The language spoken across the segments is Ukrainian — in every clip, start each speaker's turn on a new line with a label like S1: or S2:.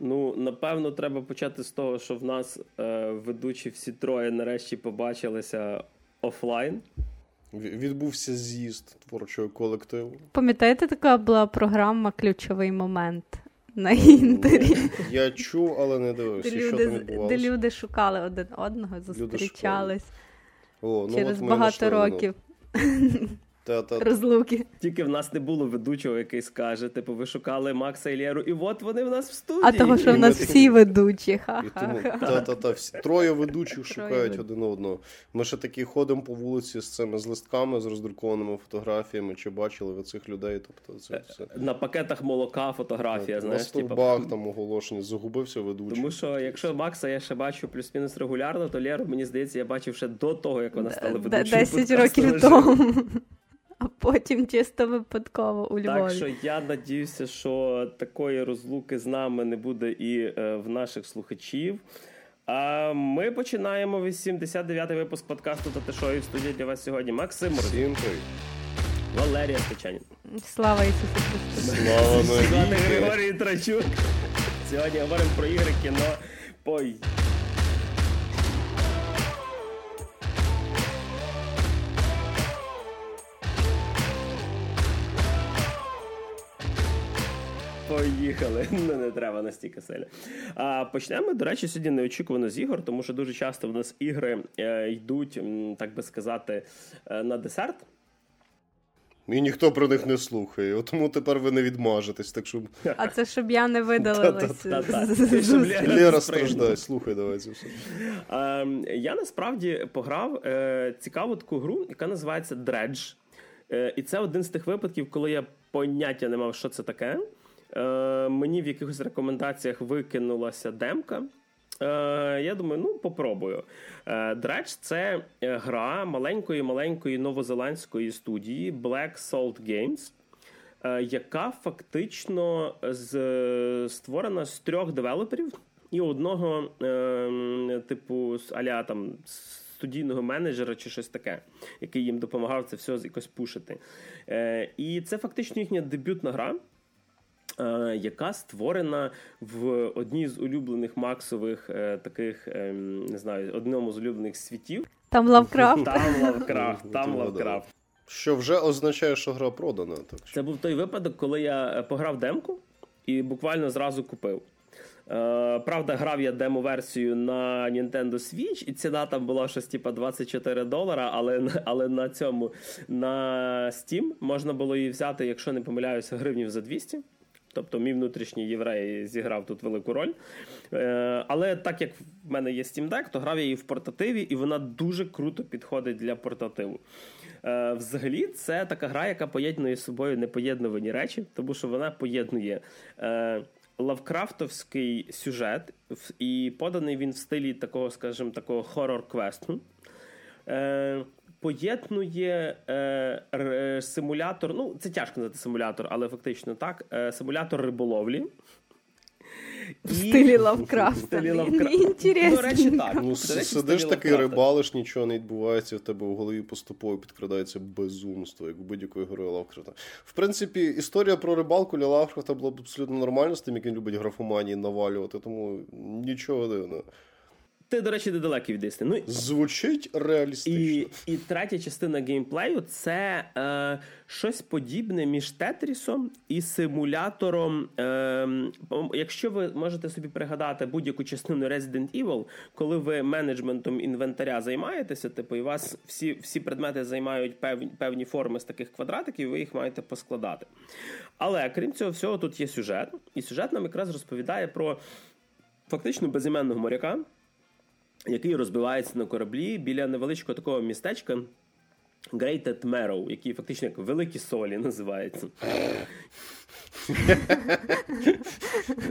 S1: Ну, напевно, треба почати з того, що в нас е, ведучі всі троє нарешті побачилися офлайн.
S2: Відбувся з'їзд творчого колективу.
S3: Пам'ятаєте, така була програма Ключовий момент на інтері?
S2: Я чув, але не дивився.
S3: Де
S2: що
S3: люди,
S2: там відбувалося?
S3: де люди шукали один одного, зустрічались
S2: О, ну,
S3: через
S2: от
S3: багато
S2: знайшли,
S3: років.
S2: Та, та,
S3: Розлуки.
S1: Тільки в нас не було ведучого, який скаже, типу, ви шукали Макса і Лєру, і от вони в нас в студії.
S3: А того, що в нас
S2: ми
S3: всі ведучі.
S2: І тому
S3: Ха-ха-ха.
S2: та, та, та, всі, троє ведучих шукають один одного. Ми ще такі ходимо по вулиці з цими з листками, з роздрукованими фотографіями. Чи бачили ви цих людей? Тобто це все.
S1: На пакетах молока фотографія,
S2: на
S1: знаєш, типу.
S2: стовбах там оголошення, загубився ведучий.
S1: Тому що якщо Макса я ще бачу плюс-мінус регулярно, то Леру, мені здається, я бачив ще до того, як вона стала ведучою.
S3: 10
S1: подкасту
S3: років тому. А потім чисто випадково у
S1: Так що я надіюся, що такої розлуки з нами не буде і е, в наших слухачів. А ми починаємо 89-й випуск подкасту «Та ти шо?» і в студії для вас сьогодні Максим Мороз, Валерія Спечанін.
S3: Слава Ісусу Христу.
S2: Слава.
S1: Григорій Трачук. Сьогодні говоримо про ігри, кіно. Пой. Поїхали. Ну не треба настільки сильно. А почнемо, до речі, сьогодні неочікувано з ігор, тому що дуже часто в нас ігри е, йдуть, м, так би сказати, е, на десерт.
S2: І ніхто про них не слухає. От Тому тепер ви не відмажетесь. Так що
S3: А це щоб я не видалилась.
S1: Щоб Лера
S2: страждає. Слухай, давай це все.
S1: Ем, я насправді пограв е, цікаву таку гру, яка називається Dredge. Е, і це один з тих випадків, коли я поняття не мав, що це таке. Е, мені в якихось рекомендаціях викинулася демка. Е, я думаю, ну попробую. Е, це е, гра маленької маленької новозеландської студії Black Salt Games. е, Яка фактично з, створена з трьох девелоперів і одного, е, типу, аля там студійного менеджера чи щось таке, який їм допомагав це все якось пушити. Е, і це фактично їхня дебютна гра. Е, Яка створена в одній з улюблених Максових е, таких, ем, не знаю, одному з улюблених світів.
S3: Там Лавкрафт.
S1: Там Лавкрафт,
S2: Ну,
S1: там
S2: ну.
S1: Лавкрафт.
S2: Що вже означає, що гра продана. Так що.
S1: Це був той випадок, коли я е, пограв демку і буквально зразу купив. Е, правда, грав я демо-версію на Nintendo Switch, і ціна там була щось типа 24 долара, але, але на цьому на Steam можна було її взяти, якщо не помиляюся, гривнів за 200. Тобто мій внутрішній єврей зіграв тут велику роль. Е, але так як в мене є Steam Deck, то грав я її в портативі, і вона дуже круто підходить для портативу. Е, взагалі, це така гра, яка поєднує з собою непоєднувані речі, тому що вона поєднує. Е, Лавкрафтовський сюжет, і поданий він в стилі такого, скажімо, такого хорор-квесту. Е, поєднує е, р- симулятор. Ну, це тяжко назвати симулятор, але фактично так. Е, симулятор риболовлі.
S3: В стилі Лавкрафта.
S1: До речі, так.
S2: Ну, сидиш такий рибалиш, нічого не відбувається, в тебе в голові поступово підкрадається безумство, як у будь-якої герої Лавкрафта. В принципі, історія про рибалку для Лавкрафта була б абсолютно нормальна з тим, як він любить графоманії навалювати, тому нічого дивного.
S1: Ти, до речі, недалекий від істини. Ну,
S2: Звучить реалістично.
S1: І, і третя частина геймплею це е, щось подібне між Тетрісом і симулятором. Е, якщо ви можете собі пригадати будь-яку частину Resident Evil, коли ви менеджментом інвентаря займаєтеся, типу, і у вас всі, всі предмети займають певні, певні форми з таких квадратиків, ви їх маєте поскладати. Але крім цього всього, тут є сюжет, і сюжет нам якраз розповідає про фактично безіменного моряка який розбивається на кораблі біля невеличкого такого містечка Greated Marrow, який фактично як великі солі називається.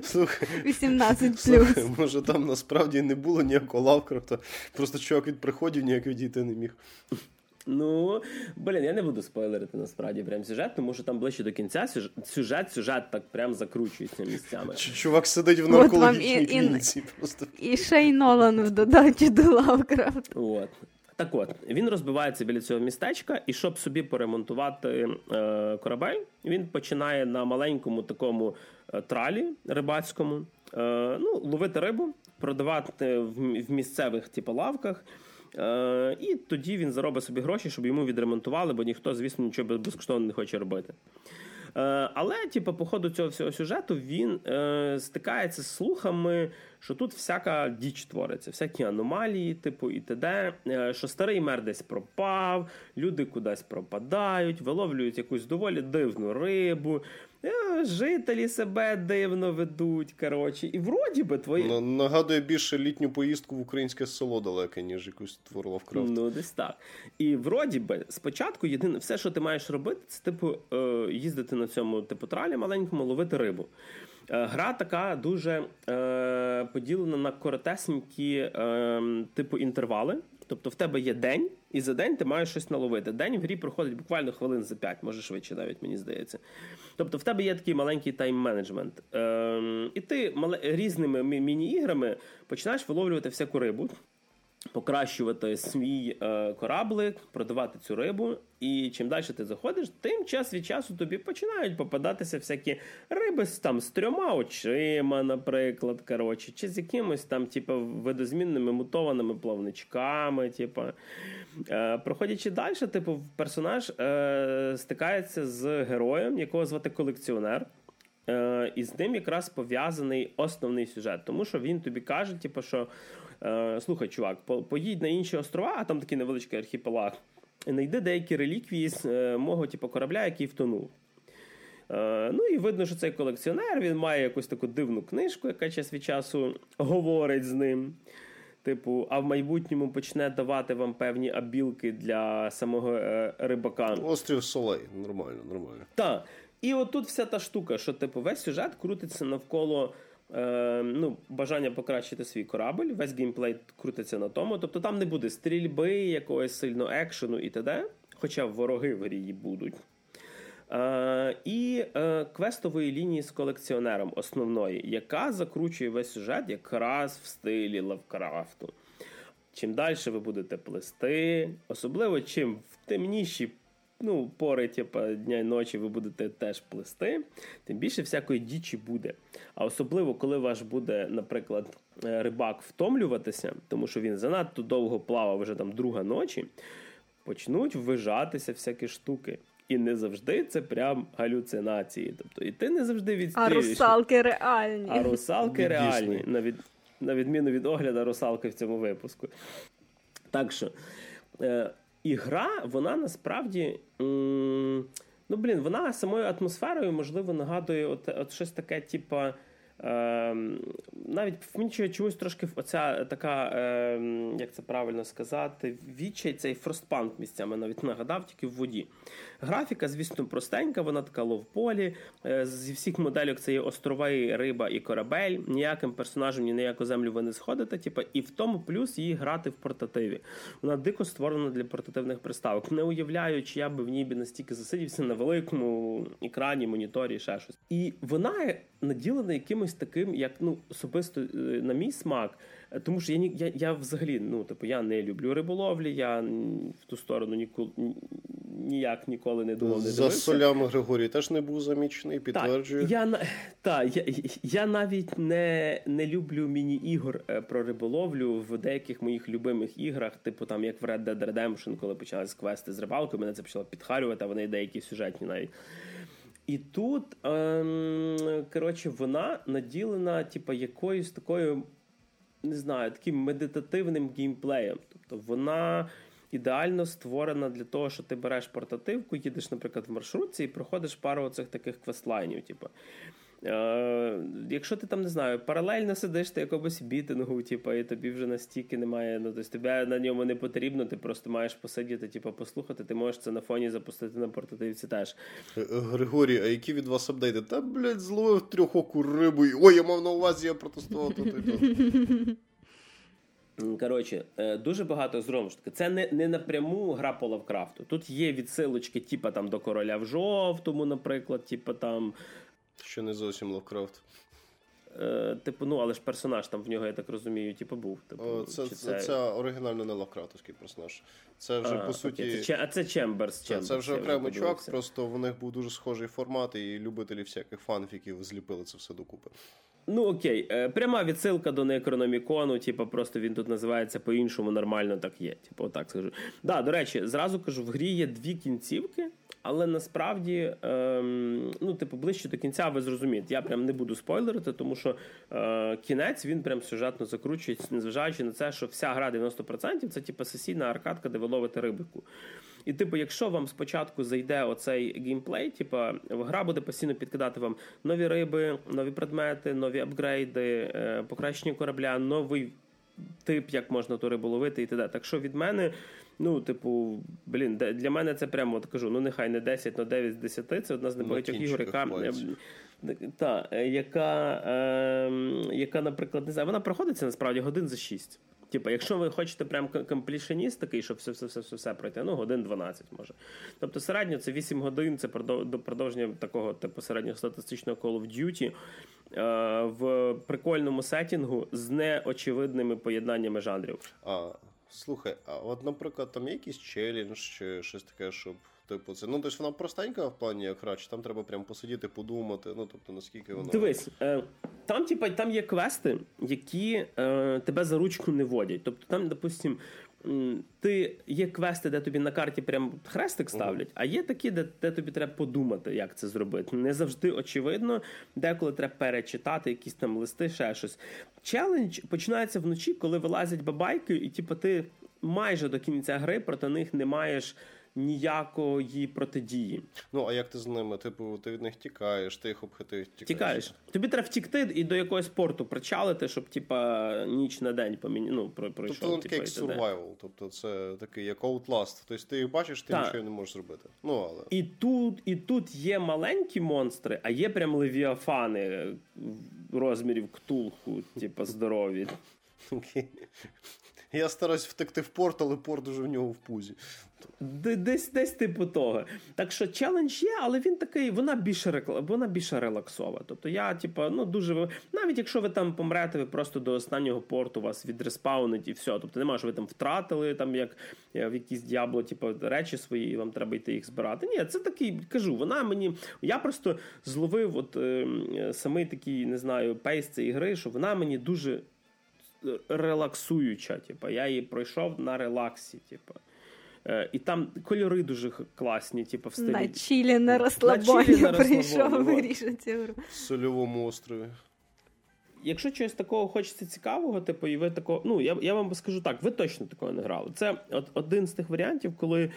S2: Слухай,
S3: 18
S2: слухай, може там насправді не було ніякого Лавкрафта, просто чувак від приходів ніяк відійти не міг.
S1: Ну, блін, я не буду спойлерити насправді прям сюжет, тому що там ближче до кінця сюжет, сюжет, сюжет так прям закручується місцями.
S2: Чувак сидить в наркологічній клініці. Просто
S3: І ще й Нолан в додачі до Лавкрафта.
S1: От. Так от, він розбивається біля цього містечка, і щоб собі поремонтувати е, корабель, він починає на маленькому такому е, тралі рибацькому ну, ловити рибу, продавати в місцевих типу, лавках. Е, І тоді він заробить собі гроші, щоб йому відремонтували, бо ніхто, звісно, нічого безкоштовно не хоче робити. Е, але, типу, по ходу цього всього сюжету він е, стикається з слухами, що тут всяка діч твориться, всякі аномалії, типу і т.д., е, що старий мер десь пропав, люди кудись пропадають, виловлюють якусь доволі дивну рибу. Е, жителі себе дивно ведуть. коротше. І вроді би твої.
S2: Нагадує більше літню поїздку в українське село далеке, ніж якусь твор Лавкрафт.
S1: Ну, десь так. І вроді би, спочатку, єдине, все, що ти маєш робити, це типу е, їздити на цьому типу тралі маленькому, ловити рибу. Е, гра така дуже е, поділена на коротесенькі е, типу інтервали. Тобто в тебе є день, і за день ти маєш щось наловити. День в грі проходить буквально хвилин за 5, може швидше, навіть мені здається. Тобто в тебе є такий маленький тайм-менеджмент. Ем, І ти різними міні-іграми починаєш виловлювати всяку рибу покращувати свій е, кораблик, продавати цю рибу. І чим далі ти заходиш, тим час від часу тобі починають попадатися всякі риби там з трьома очима, наприклад, коротше, чи з якимось там, типу, видозмінними мутованими плавничками. Типу. Е, Проходячи далі, типу, персонаж е, стикається з героєм, якого звати колекціонер. Е, і з ним якраз пов'язаний основний сюжет, тому що він тобі каже, типу, що Е, слухай, чувак, поїдь на інші острова, а там такий невеличкий архіпелаг, і знайди деякі реліквії з е, мого типу, корабля, який втонув. Е, ну і видно, що цей колекціонер він має якусь таку дивну книжку, яка час від часу говорить з ним. Типу, а в майбутньому почне давати вам певні абілки для самого рибака.
S2: Острів Солей, нормально, нормально.
S1: Так. І отут вся та штука, що типу весь сюжет крутиться навколо е, ну, бажання покращити свій корабль. Весь геймплей крутиться на тому. Тобто там не буде стрільби, якогось сильно екшену і т.д., хоча вороги в грі будуть. Е, І е, квестової лінії з колекціонером основної, яка закручує весь сюжет якраз в стилі Лавкрафту. Чим далі ви будете плести, особливо чим в темніші ну, пори, типу, дня і ночі ви будете теж плести, тим більше всякої дічі буде. А особливо, коли ваш буде, наприклад, е, рибак втомлюватися, тому що він занадто довго плавав вже там друга ночі, почнуть ввижатися всякі штуки. І не завжди це прям галюцинації. Тобто, і ти не завжди відстрілюєш.
S3: А русалки реальні.
S1: А русалки реальні, на від, на відміну від огляду русалки в цьому випуску. Так що, е, і гра, вона насправді. М- ну, блін, вона самою атмосферою, можливо, нагадує от, от щось таке, типа. Ем, навіть в мені чомусь трошки оця така, ем, як це правильно сказати, відчай цей фростпанк місцями навіть нагадав, тільки в воді. Графіка, звісно, простенька, вона така ловполі. Е, зі всіх модельок це є острови, риба і корабель. Ніяким персонажем ні на яку землю ви не сходите. Типу, і в тому плюс її грати в портативі. Вона дико створена для портативних приставок. Не уявляю, чи я би в ній би настільки засидівся на великому екрані, моніторі, ще щось. І вона наділена якимось таким, як ну особисто е, на мій смак. Тому що я я, я взагалі ну типу я не люблю риболовлі, я в ту сторону ніколи ніяк ніколи не думав. не
S2: За солями Григорій теж не був замічений, підтверджую.
S1: Так, я та, я, я навіть не не люблю міні-ігор е, про риболовлю в деяких моїх любимих іграх, типу там як в Red Dead Redemption, коли почалися квести з рибалкою, мене це почало підхарювати, а вони деякі сюжетні навіть. І тут, ем, коротше, вона наділена, типу, якоюсь такою, не знаю, таким медитативним геймплеєм. Тобто вона ідеально створена для того, що ти береш портативку, їдеш, наприклад, в маршрутці і проходиш пару оцих таких квестлайнів. Типу. Е, Якщо ти там не знаю, паралельно сидиш ти якомусь бітингу, типу, і тобі вже настільки немає, ну тобто тебе на ньому не потрібно, ти просто маєш посидіти, типу, послухати, ти можеш це на фоні запустити на портативці теж.
S2: Е, Григорій, а які від вас апдейти? Та, блядь, зловив трьохоку рибу. Ой, я мав на увазі, я протестував тут.
S1: Коротше, е, дуже багато знову ж таки. Це не не напряму гра по Лавкрафту. Тут є відсилочки, типа там до короля в жовтому, наприклад, типа там.
S2: Що не зовсім Лавкрафт.
S1: Е, типу, ну, але ж персонаж там в нього, я так розумію, типу, був. Типу,
S2: це, це... це, це оригінально не Лавкратовський персонаж. Це вже
S1: а,
S2: по суті.
S1: Окей. Це, а це Чемберс.
S2: Це, це вже окремий чувак, просто в них був дуже схожий формат, і любителі всяких фанфіків зліпили це все докупи.
S1: Ну окей, е, пряма відсилка до Некрономікону, типу, просто він тут називається по-іншому, нормально так є. Типу, отак скажу. Да, до речі, зразу кажу, в грі є дві кінцівки, але насправді, ем, ну, типу, ближче до кінця ви зрозумієте. Я прям не буду спойлерити, тому що е, кінець він прям сюжетно закручується, незважаючи на це, що вся гра 90% це типу сесійна аркадка, де ви ловите рибику. І, типу, якщо вам спочатку зайде оцей геймплей, типу, гра буде постійно підкидати вам нові риби, нові предмети, нові апгрейди, е, покращення корабля, новий тип, як можна ту рибу ловити і т.д. Так що від мене. Ну, типу, блін, для мене це прямо от кажу, ну нехай не 10, но 9 з 10. Це одна з небагатьох ігор, яка, та, яка, е, яка, наприклад, не знаю, вона проходиться насправді годин за 6. Типу, якщо ви хочете прям комплішеніст такий, щоб все все все все все пройти, ну годин 12 може. Тобто середньо це 8 годин, це до продовження такого типу середньостатистичного Call of Duty е, в прикольному сетінгу з неочевидними поєднаннями жанрів.
S2: А, Слухай, а от, наприклад, там є якийсь челендж чи щось таке, щоб. Типу, це ну тобто вона простенька в плані як чи там треба прям посидіти, подумати. Ну тобто наскільки вона
S1: дивись, е, там, типа, там є квести, які е, тебе за ручку не водять. Тобто, там, допустим, ти є квести, де тобі на карті прям хрестик ставлять, а є такі, де, де тобі треба подумати, як це зробити. Не завжди очевидно, деколи треба перечитати якісь там листи, ще щось. Челендж починається вночі, коли вилазять бабайки, і типу, ти майже до кінця гри проти них не маєш ніякої протидії.
S2: Ну, а як ти з ними? Типу, ти від них тікаєш, ти їх обхитив, тікаєш.
S1: Тікаєш. Тобі треба втікти і до якогось порту причалити, щоб типа ніч на день поміні... ну, пройшов.
S2: Тобто такий як survival, тобто це такий як Outlast. Тобто ти їх бачиш, ти так. нічого не можеш зробити. Ну, але...
S1: І тут і тут є маленькі монстри, а є прям левіафани розмірів ктулху, типу здорові.
S2: Я стараюсь втекти в порт, але порт уже в нього в пузі.
S1: Десь десь типу того. Так що челендж є, але він такий, вона більше рекла... вона більше релаксова. Тобто я, типу, ну дуже навіть якщо ви там помрете, ви просто до останнього порту вас відреспаунить і все. Тобто немає, що ви там втратили там як е, в якісь Діабло, типу, речі свої, і вам треба йти їх збирати. Ні, це такий, кажу, вона мені. Я просто зловив от е, самий такий, не знаю, пейс цієї гри, що вона мені дуже релаксуюча. Типу, я її пройшов на релаксі. Типу. Е, і там кольори дуже класні, типу, в стилі.
S3: На чілі на розслабоні прийшов вирішити гру.
S2: В сольовому острові.
S1: Якщо чогось такого хочеться цікавого, типу, і ви такого. Ну, я я вам скажу так, ви точно такого не грали. Це от один з тих варіантів, коли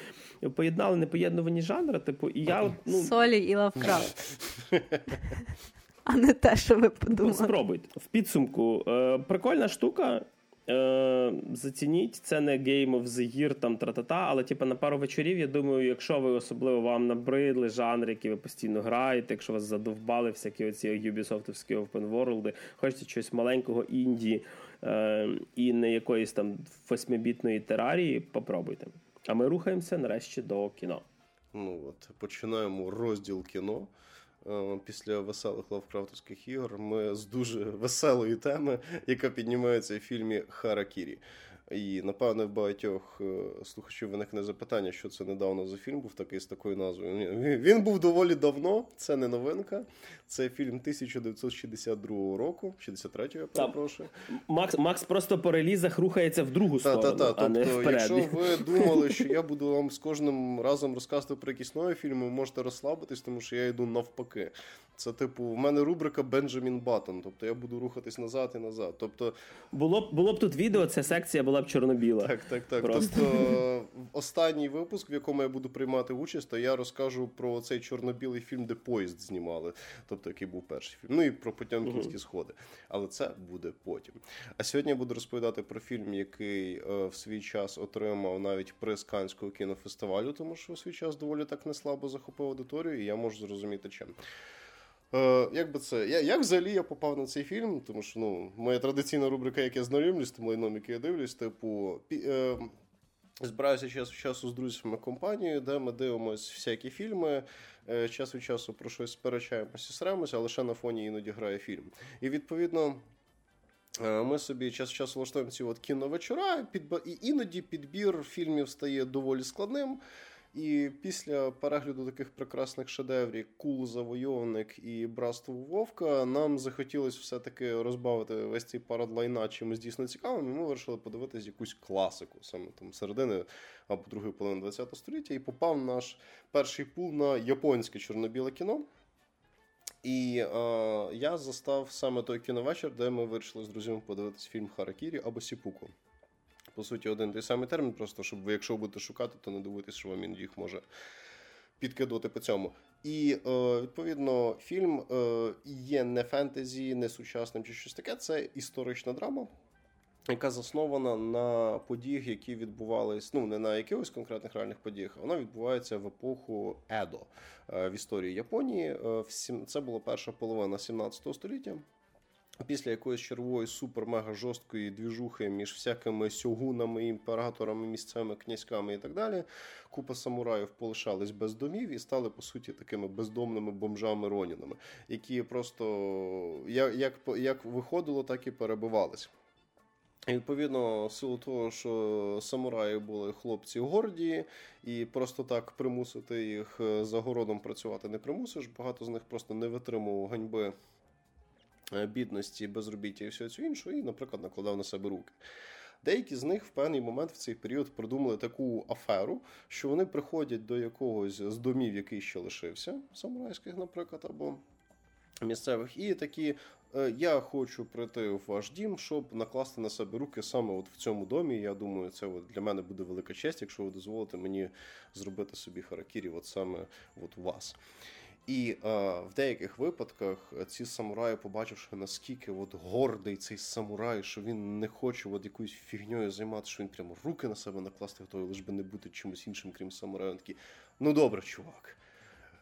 S1: поєднали непоєднувані жанри, типу, і я. ну...
S3: Солі і Лавкрафт. а не те, що ви подумали.
S1: Спробуйте. В підсумку. Е, Прикольна штука. Е, Зацініть, це не Game of the Year, там тра-та-та, але типу, на пару вечорів, я думаю, якщо ви особливо вам набридли жанри, які ви постійно граєте, якщо вас задовбали всякі оці Ubisoftівські open world, хочете щось маленького інді е, і не якоїсь там восьмибітної терарії, попробуйте. А ми рухаємося нарешті до кіно.
S2: Ну от починаємо розділ кіно. Е, після веселих лавкрафтовських ігор ми з дуже веселої теми, яка піднімається в фільмі Харакірі. І напевне в багатьох е, слухачів виникне запитання, що це недавно за фільм був такий з такою назвою. Він був доволі давно, це не новинка. Це фільм 1962 року, 63-го, я перепрошую.
S1: Макс Макс просто по релізах рухається в другу сторону.
S2: Та,
S1: та, а не
S2: тобто, якщо ви думали, що я буду вам з кожним разом розказувати про якісь нові фільми, ви можете розслабитись, тому що я йду навпаки. Це, типу, в мене рубрика Бенджамін Баттон, тобто я буду рухатись назад і назад. Тобто,
S1: Було б було б тут відео, ця секція була б чорно-біла.
S2: Так, так, так. Просто. Тобто, останній випуск, в якому я буду приймати участь, то я розкажу про цей чорно-білий фільм, де поїзд знімали, тобто який був перший фільм. Ну і про Потьомкінські uh-huh. сходи. Але це буде потім. А сьогодні я буду розповідати про фільм, який е, в свій час отримав навіть приз Канського кінофестивалю, тому що в свій час доволі так неслабо захопив аудиторію, і я можу зрозуміти чим. Е, Як би це? Я, Як взагалі я попав на цей фільм? Тому що ну, моя традиційна рубрика, як я знайомлюсь, тому лайном, який я дивлюсь, типу. Пі, е, Збираюся час від часу з друзями компанією, де ми дивимося всякі фільми. Е, час від часу про щось сперечаємося, сремося, а лише на фоні іноді грає фільм. І відповідно. Е, ми собі час від часу влаштуємо ці от кіновечора, і іноді підбір фільмів стає доволі складним. І після перегляду таких прекрасних шедеврів Кул Завойовник і Братство Вовка нам захотілося все-таки розбавити весь цей парад лайна чимось дійсно цікавим. і Ми вирішили подивитись якусь класику, саме там середини або другої половини ХХ століття. І попав наш перший пул на японське чорно-біле кіно. І е, я застав саме той кіновечір, де ми вирішили з друзями подивитись фільм Харакірі або Сіпуку по суті, один той самий термін, просто щоб ви, якщо будете шукати, то не дивуйтесь, що вам він їх може підкидувати по цьому. І е, відповідно фільм е, є не фентезі, не сучасним чи щось таке. Це історична драма. Яка заснована на подіях, які відбувались, ну не на якихось конкретних реальних подіях, вона відбувається в епоху Едо е, в історії Японії. Це була перша половина 17 століття. Після якоїсь червої супер-мега жорсткої двіжухи між всякими сьогунами, імператорами, місцевими князьками і так далі, купа самураїв полишались без домів і стали по суті такими бездомними бомжами-ронінами, які просто як, як, як виходило, так і перебивались. І Відповідно, в силу того, що самураї були хлопці горді, і просто так примусити їх за городом працювати не примусиш. Багато з них просто не витримував ганьби Е, бідності, безробіття і всього цього іншого, і, наприклад, накладав на себе руки. Деякі з них в певний момент в цей період придумали таку аферу, що вони приходять до якогось з домів, який ще лишився, самурайських, наприклад, або місцевих, і такі. «Е, я хочу прийти в ваш дім, щоб накласти на себе руки саме от в цьому домі. Я думаю, це от для мене буде велика честь, якщо ви дозволите мені зробити собі харакірі, от саме от у вас. І е, в деяких випадках ці самураї, побачивши наскільки от гордий цей самурай, що він не хоче от якоюсь фігньою займатися, що він прямо руки на себе накласти готовий, лиш би не бути чимось іншим, крім самураю. такі, ну добре, чувак.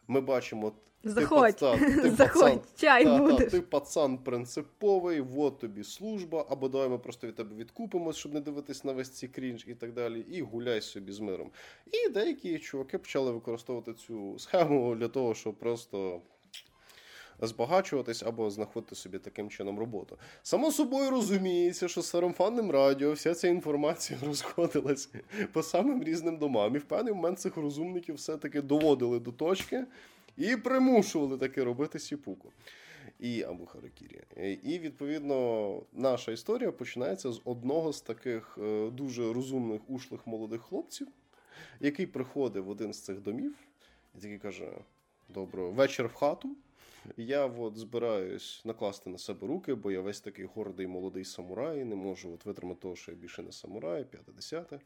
S2: Ми бачимо,
S3: Заходь, ти, пацан, ти Заходь, пацан, чай та, будеш. Та,
S2: ти пацан принциповий, от тобі служба, або давай ми просто від тебе відкупимось, щоб не дивитись на весь ці крінж і так далі, і гуляй собі з миром. І деякі чуваки почали використовувати цю схему для того, щоб просто. Збагачуватись або знаходити собі таким чином роботу. Само собою розуміється, що сарамфанним радіо вся ця інформація розходилась по самим різним домам. І в певний момент цих розумників все-таки доводили до точки, і примушували таки робити сіпуку. І або Харакірі. І відповідно наша історія починається з одного з таких е, дуже розумних ушлих молодих хлопців, який приходить в один з цих домів і такий каже: Доброго вечір в хату. Я от збираюсь накласти на себе руки, бо я весь такий гордий молодий самурай, не можу от витримати того, що я більше не самурай, п'яте-десяте.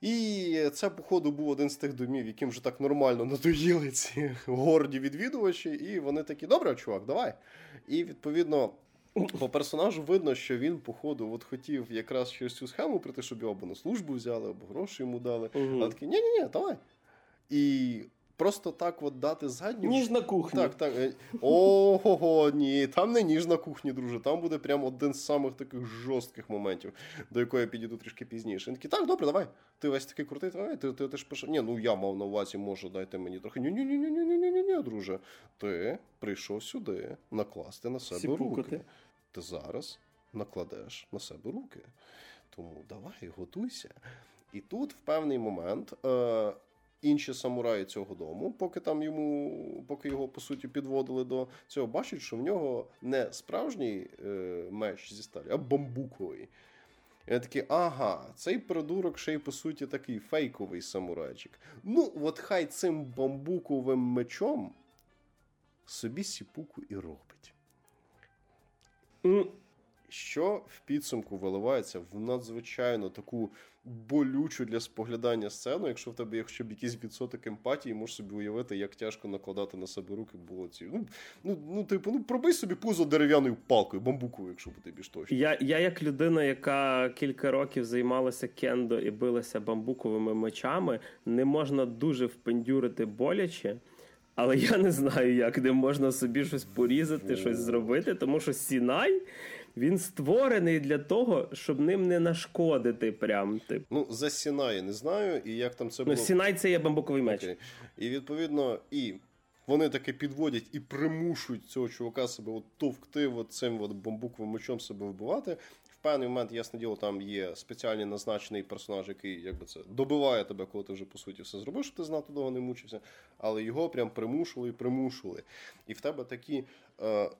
S2: І це, походу, був один з тих домів, яким вже так нормально надоїли ці горді відвідувачі. І вони такі, добре, чувак, давай. І відповідно. По персонажу видно, що він, походу, от хотів якраз через цю схему прийти, щоб його або на службу взяли, або гроші йому дали. Uh-huh. А такий, ні-ні-ні, давай. І Просто так от дати задню.
S1: Ніж на кухні.
S2: Так, так. Е, Ого, ні, там не ніж на кухні, друже. Там буде прям один з самих таких жорстких моментів, до якої я підійду трішки пізніше. Він такий, так, добре, давай. Ти весь такий крутий, давай, ти ти, ти ж пише. Ні, ну я мав на увазі, може, дайте мені трохи. Ні-ні-ні-ні-ні-ні-ні, друже. Ти прийшов сюди накласти на себе Сіпукати. руки. Ти зараз накладеш на себе руки. Тому давай, готуйся. І тут в певний момент. Е- інші самураї цього дому, поки там йому, поки його по суті підводили до цього, бачать, що в нього не справжній е, меч зі сталі, а бамбуковий. І я такий, ага, цей придурок ще й по суті такий фейковий самурайчик. Ну, от хай цим бамбуковим мечом собі сіпуку і робить. Що в підсумку виливається в надзвичайно таку болючу для споглядання сцену, якщо в тебе є хоча б якийсь відсоток емпатії, можеш собі уявити, як тяжко накладати на себе руки було ці. Ну, ну, ну типу, ну пробий собі пузо дерев'яною палкою, бамбуковою, якщо буде більш точно.
S1: Я, я як людина, яка кілька років займалася кендо і билася бамбуковими мечами, не можна дуже впендюрити боляче. Але я не знаю, як де можна собі щось порізати, щось зробити, тому що сінай він створений для того, щоб ним не нашкодити. Прям тип.
S2: Ну, за сінай не знаю, і як там це
S1: ну,
S2: було.
S1: Ну, сінай це є бамбуковий меч.
S2: Окей. І відповідно, і вони таки підводять і примушують цього чувака себе от товкти от цим от бамбуковим мечом себе вбивати. В певний момент, ясне діло, там є спеціальний назначений персонаж, який якби це добиває тебе, коли ти вже по суті все зробив, щоб ти знато довго не мучився. Але його прям примушували і примушували. І в тебе такі. Е,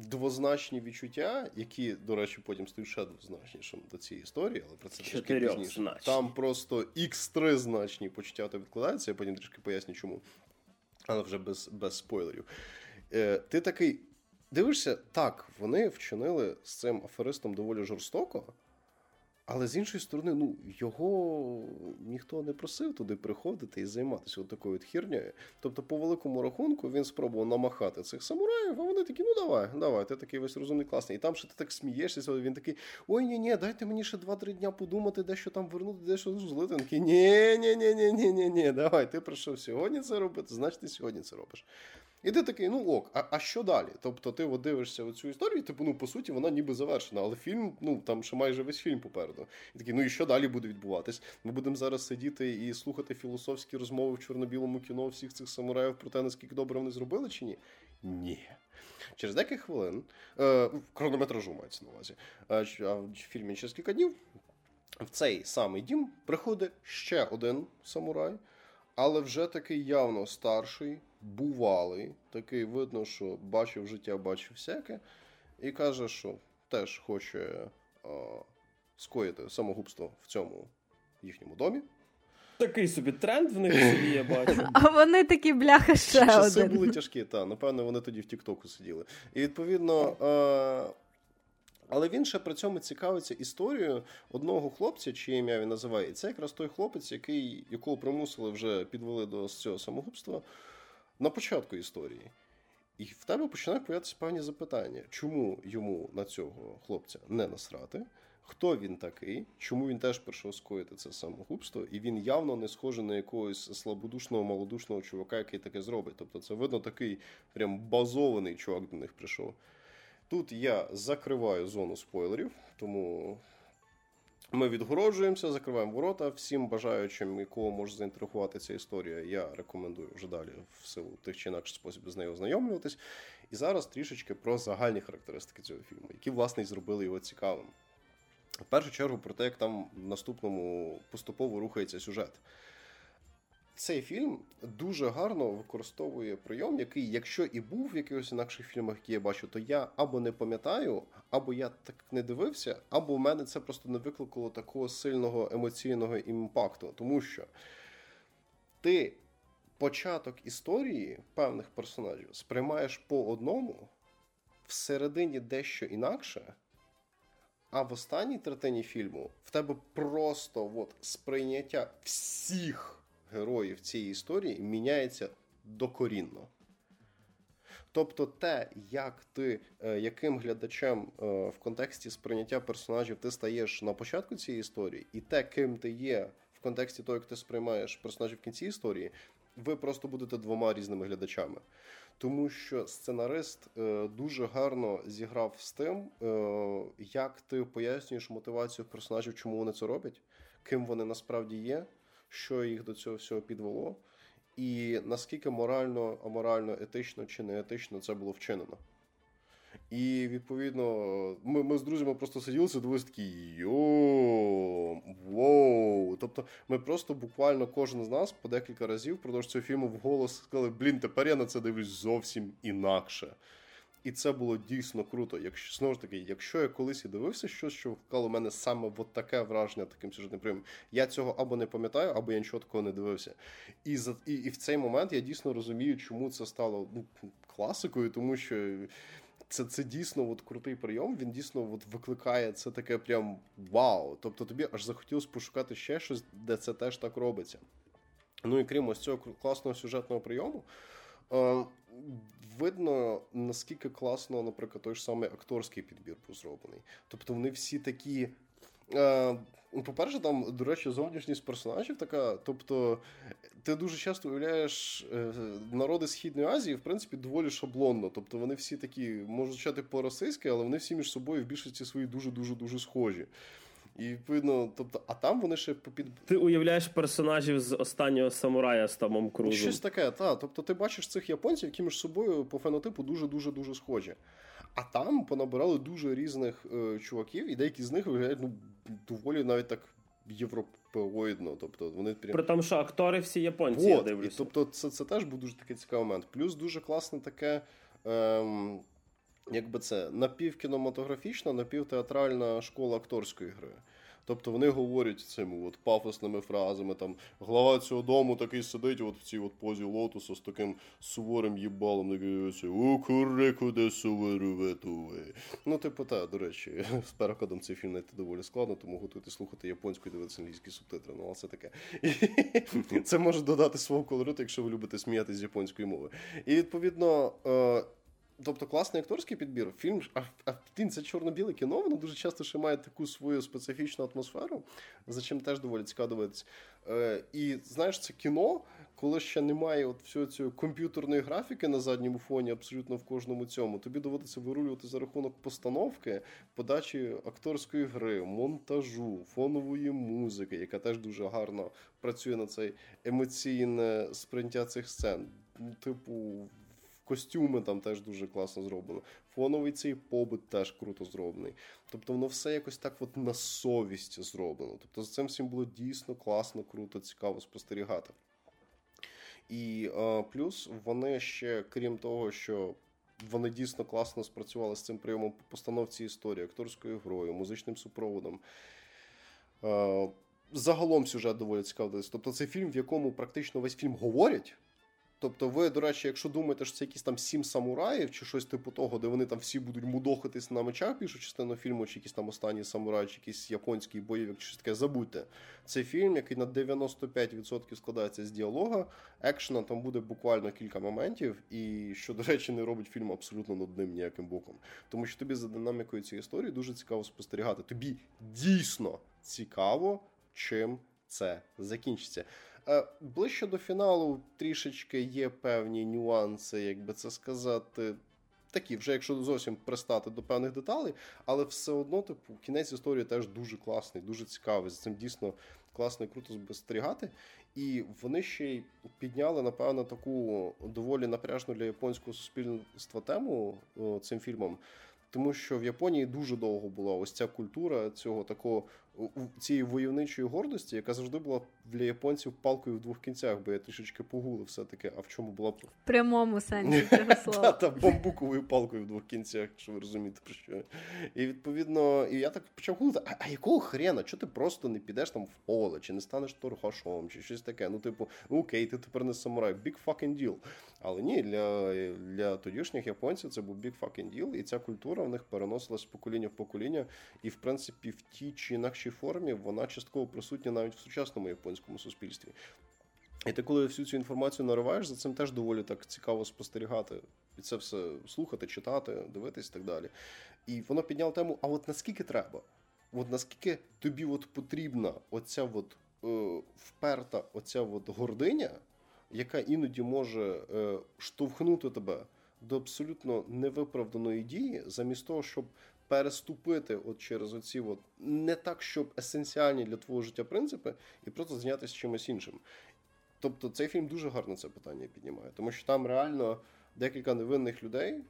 S2: Двозначні відчуття, які, до речі, потім стають ще двозначнішим до цієї історії, але про це трішки пізніше. Там просто X3 значні почуття то відкладаються, я потім трішки поясню, чому але вже без без спойлерів. Е, Ти такий дивишся, так, вони вчинили з цим аферистом доволі жорстоко, але з іншої сторони, ну, його ніхто не просив туди приходити і займатися такою от хірнею. Тобто, по великому рахунку, він спробував намахати цих самураїв, а вони такі, ну давай, давай, ти такий весь розумний, класний. І там ще ти так смієшся, він такий, ой, ні, ні, дайте мені ще 2-3 дня подумати, дещо там вернути, дещо злити. Він такий, ні, ні, ні, ні, ні, ні, ні, давай, ти прийшов сьогодні це робити, значить ти сьогодні це робиш. І ти такий, ну ок, а а що далі? Тобто ти от дивишся оцю історію, типу, ну, по суті, вона ніби завершена, але фільм, ну там ще майже весь фільм попереду. І такий, ну і що далі буде відбуватись? Ми будемо зараз сидіти і слухати філософські розмови в чорно-білому кіно всіх цих самураїв про те, наскільки добре вони зробили чи ні? Ні. Через декілька хвилин, е, хронометражу мається на увазі, е, а в фільмі через кілька днів в цей самий дім приходить ще один самурай, але вже такий явно старший бувалий, такий видно, що бачив життя, бачив всяке, і каже, що теж хоче а, скоїти самогубство в цьому їхньому домі.
S1: Такий собі тренд в них собі я бачу.
S3: А вони такі бляха ще
S2: Часи
S3: один.
S2: були тяжкі, та напевно, вони тоді в Тіктоку сиділи. І відповідно. А, але він ще при цьому цікавиться історією одного хлопця, чиє ім'я він називає. І це якраз той хлопець, який, якого примусили вже підвели до цього самогубства на початку історії. І в тебе починають появитися певні запитання, чому йому на цього хлопця не насрати, хто він такий, чому він теж прийшов скоїти це самогубство, і він явно не схожий на якогось слабодушного, малодушного чувака, який таке зробить. Тобто це видно такий прям базований чувак до них прийшов. Тут я закриваю зону спойлерів, тому ми відгороджуємося, закриваємо ворота. Всім бажаючим, якого може заінтригувати ця історія, я рекомендую вже далі в силу тих чи інакших способів з нею ознайомлюватись. І зараз трішечки про загальні характеристики цього фільму, які, власне, і зробили його цікавим. В першу чергу про те, як там в наступному поступово рухається сюжет цей фільм дуже гарно використовує прийом, який, якщо і був в якихось інакших фільмах, які я бачу, то я або не пам'ятаю, або я так не дивився, або в мене це просто не викликало такого сильного емоційного імпакту. Тому що ти початок історії певних персонажів сприймаєш по одному, всередині дещо інакше. А в останній третині фільму в тебе просто от сприйняття всіх героїв цієї історії міняється докорінно. Тобто те, як ти, е, яким глядачем е, в контексті сприйняття персонажів ти стаєш на початку цієї історії, і те, ким ти є в контексті того, як ти сприймаєш персонажів в кінці історії, ви просто будете двома різними глядачами. Тому що сценарист е, дуже гарно зіграв з тим, як ти пояснюєш мотивацію персонажів, чому вони це роблять, ким вони насправді є що їх до цього всього підвело, і наскільки морально, аморально, етично чи не етично це було вчинено. І відповідно, ми ми з друзями просто сиділи, дивилися такі йо, воу. Тобто, ми просто буквально кожен з нас по декілька разів впродовж цього фільму вголос сказали: блін, тепер я на це дивлюсь зовсім інакше. І це було дійсно круто. Якщо знову ж таки, якщо я колись і дивився щось, що вклало в мене саме от таке враження таким сюжетним прийомом, я цього або не пам'ятаю, або я нічого такого не дивився. І за і, і в цей момент я дійсно розумію, чому це стало ну, класикою, тому що. Це це дійсно от крутий прийом. Він дійсно от викликає це таке прям вау. Тобто тобі аж захотілося пошукати ще щось, де це теж так робиться. Ну і крім ось цього класного сюжетного прийому, е, видно, наскільки класно, наприклад, той ж самий акторський підбір був зроблений. Тобто вони всі такі. Е, по-перше, там, до речі, зовнішність персонажів така. Тобто, ти дуже часто уявляєш е, народи Східної Азії, в принципі, доволі шаблонно. Тобто вони всі такі, можуть звучати по-російськи, але вони всі між собою в більшості свої дуже-дуже дуже схожі. І відповідно, тобто, а там вони ще попід.
S1: Ти уявляєш персонажів з останнього самурая з Томом Крузом.
S2: Щось таке, так. Тобто ти бачиш цих японців, які між собою по фенотипу дуже-дуже дуже схожі. А там понабирали дуже різних е, чуваків, і деякі з них виглядають ну, доволі навіть так європеоїдно. Тобто вони
S1: При тому, що актори всі японці,
S2: вот,
S1: я дивлюся.
S2: І, тобто, це це теж був дуже такий цікавий момент. Плюс дуже класне таке. Ем, Якби це напівкінематографічна, напівтеатральна школа акторської гри. Тобто вони говорять цими от пафосними фразами. Там глава цього дому такий сидить от в цій от позі лотуса з таким суворим їбалом, «Укуреку де суверуветує». Ну, типу, та, до речі, з перекладом цей фільм знайти доволі складно, тому готуйте слухати японську і дивитися англійські субтитри. Ну, але це таке. Це може додати свого колориту, якщо ви любите сміятися з японської мови. І відповідно. Тобто класний акторський підбір. Фільм а, а він це чорно-біле кіно, воно дуже часто ще має таку свою специфічну атмосферу, за чим теж доволі цікаво дивитися. Е, І знаєш, це кіно, коли ще немає от всього цієї комп'ютерної графіки на задньому фоні, абсолютно в кожному цьому. Тобі доводиться вирулювати за рахунок постановки, подачі акторської гри, монтажу, фонової музики, яка теж дуже гарно працює на цей емоційне сприйняття цих сцен. Типу, Костюми там теж дуже класно зроблено. Фоновий цей побит теж круто зроблений. Тобто воно все якось так от на совість зроблено. Тобто з цим всім було дійсно класно, круто, цікаво спостерігати. І е, плюс вони ще, крім того, що вони дійсно класно спрацювали з цим прийомом по постановці історії, акторською грою, музичним супроводом. Е, загалом сюжет доволі цікавий. Тобто це фільм, в якому практично весь фільм говорять. Тобто, ви, до речі, якщо думаєте, що це якісь там сім самураїв чи щось типу того, де вони там всі будуть мудохатись на мечах більшу частину фільму, чи якісь там останні самураї, чи якийсь японський бойовик, чи щось таке, забудьте. Це фільм, який на 95% складається з діалога. Екшена там буде буквально кілька моментів, і що, до речі, не робить фільм абсолютно нудним ніяким боком. Тому що тобі за динамікою цієї історії дуже цікаво спостерігати. Тобі дійсно цікаво, чим це закінчиться. Ближче до фіналу трішечки є певні нюанси, як би це сказати. Такі, вже якщо зовсім пристати до певних деталей, але все одно, типу, кінець історії теж дуже класний, дуже цікавий. За цим дійсно класно і круто спостерігати. І вони ще й підняли, напевно, таку доволі напряжну для японського суспільства тему цим фільмом. Тому що в Японії дуже довго була ось ця культура цього такого цієї войовничої гордості, яка завжди була для японців палкою в двох кінцях, бо я трішечки погулив все-таки, а в чому була В
S3: прямому сенсі цього слова.
S2: Та бамбуковою палкою в двох кінцях, якщо ви розумієте, про що. І відповідно, і я так почав гулити, а, якого хрена? Чого ти просто не підеш там в поле, чи не станеш торгашом, чи щось таке? Ну, типу, ну окей, ти тепер не самурай, big fucking deal. Але ні, для для тодішніх японців це був big fucking deal, і ця культура в них переносилась з покоління в покоління, і в принципі в тій чи інакшій формі вона частково присутня навіть в сучасному японському суспільстві. І ти, коли всю цю інформацію нариваєш, за цим теж доволі так цікаво спостерігати і це все слухати, читати, дивитись і так далі. І воно підняло тему: а от наскільки треба? От наскільки тобі от потрібна оця от, е, вперта оця от гординя, яка іноді може е, штовхнути тебе до абсолютно невиправданої дії, замість того, щоб переступити от через оці от не так, щоб есенціальні для твого життя принципи, і просто зайнятися чимось іншим. Тобто цей фільм дуже гарно це питання піднімає, тому що там реально декілька невинних людей,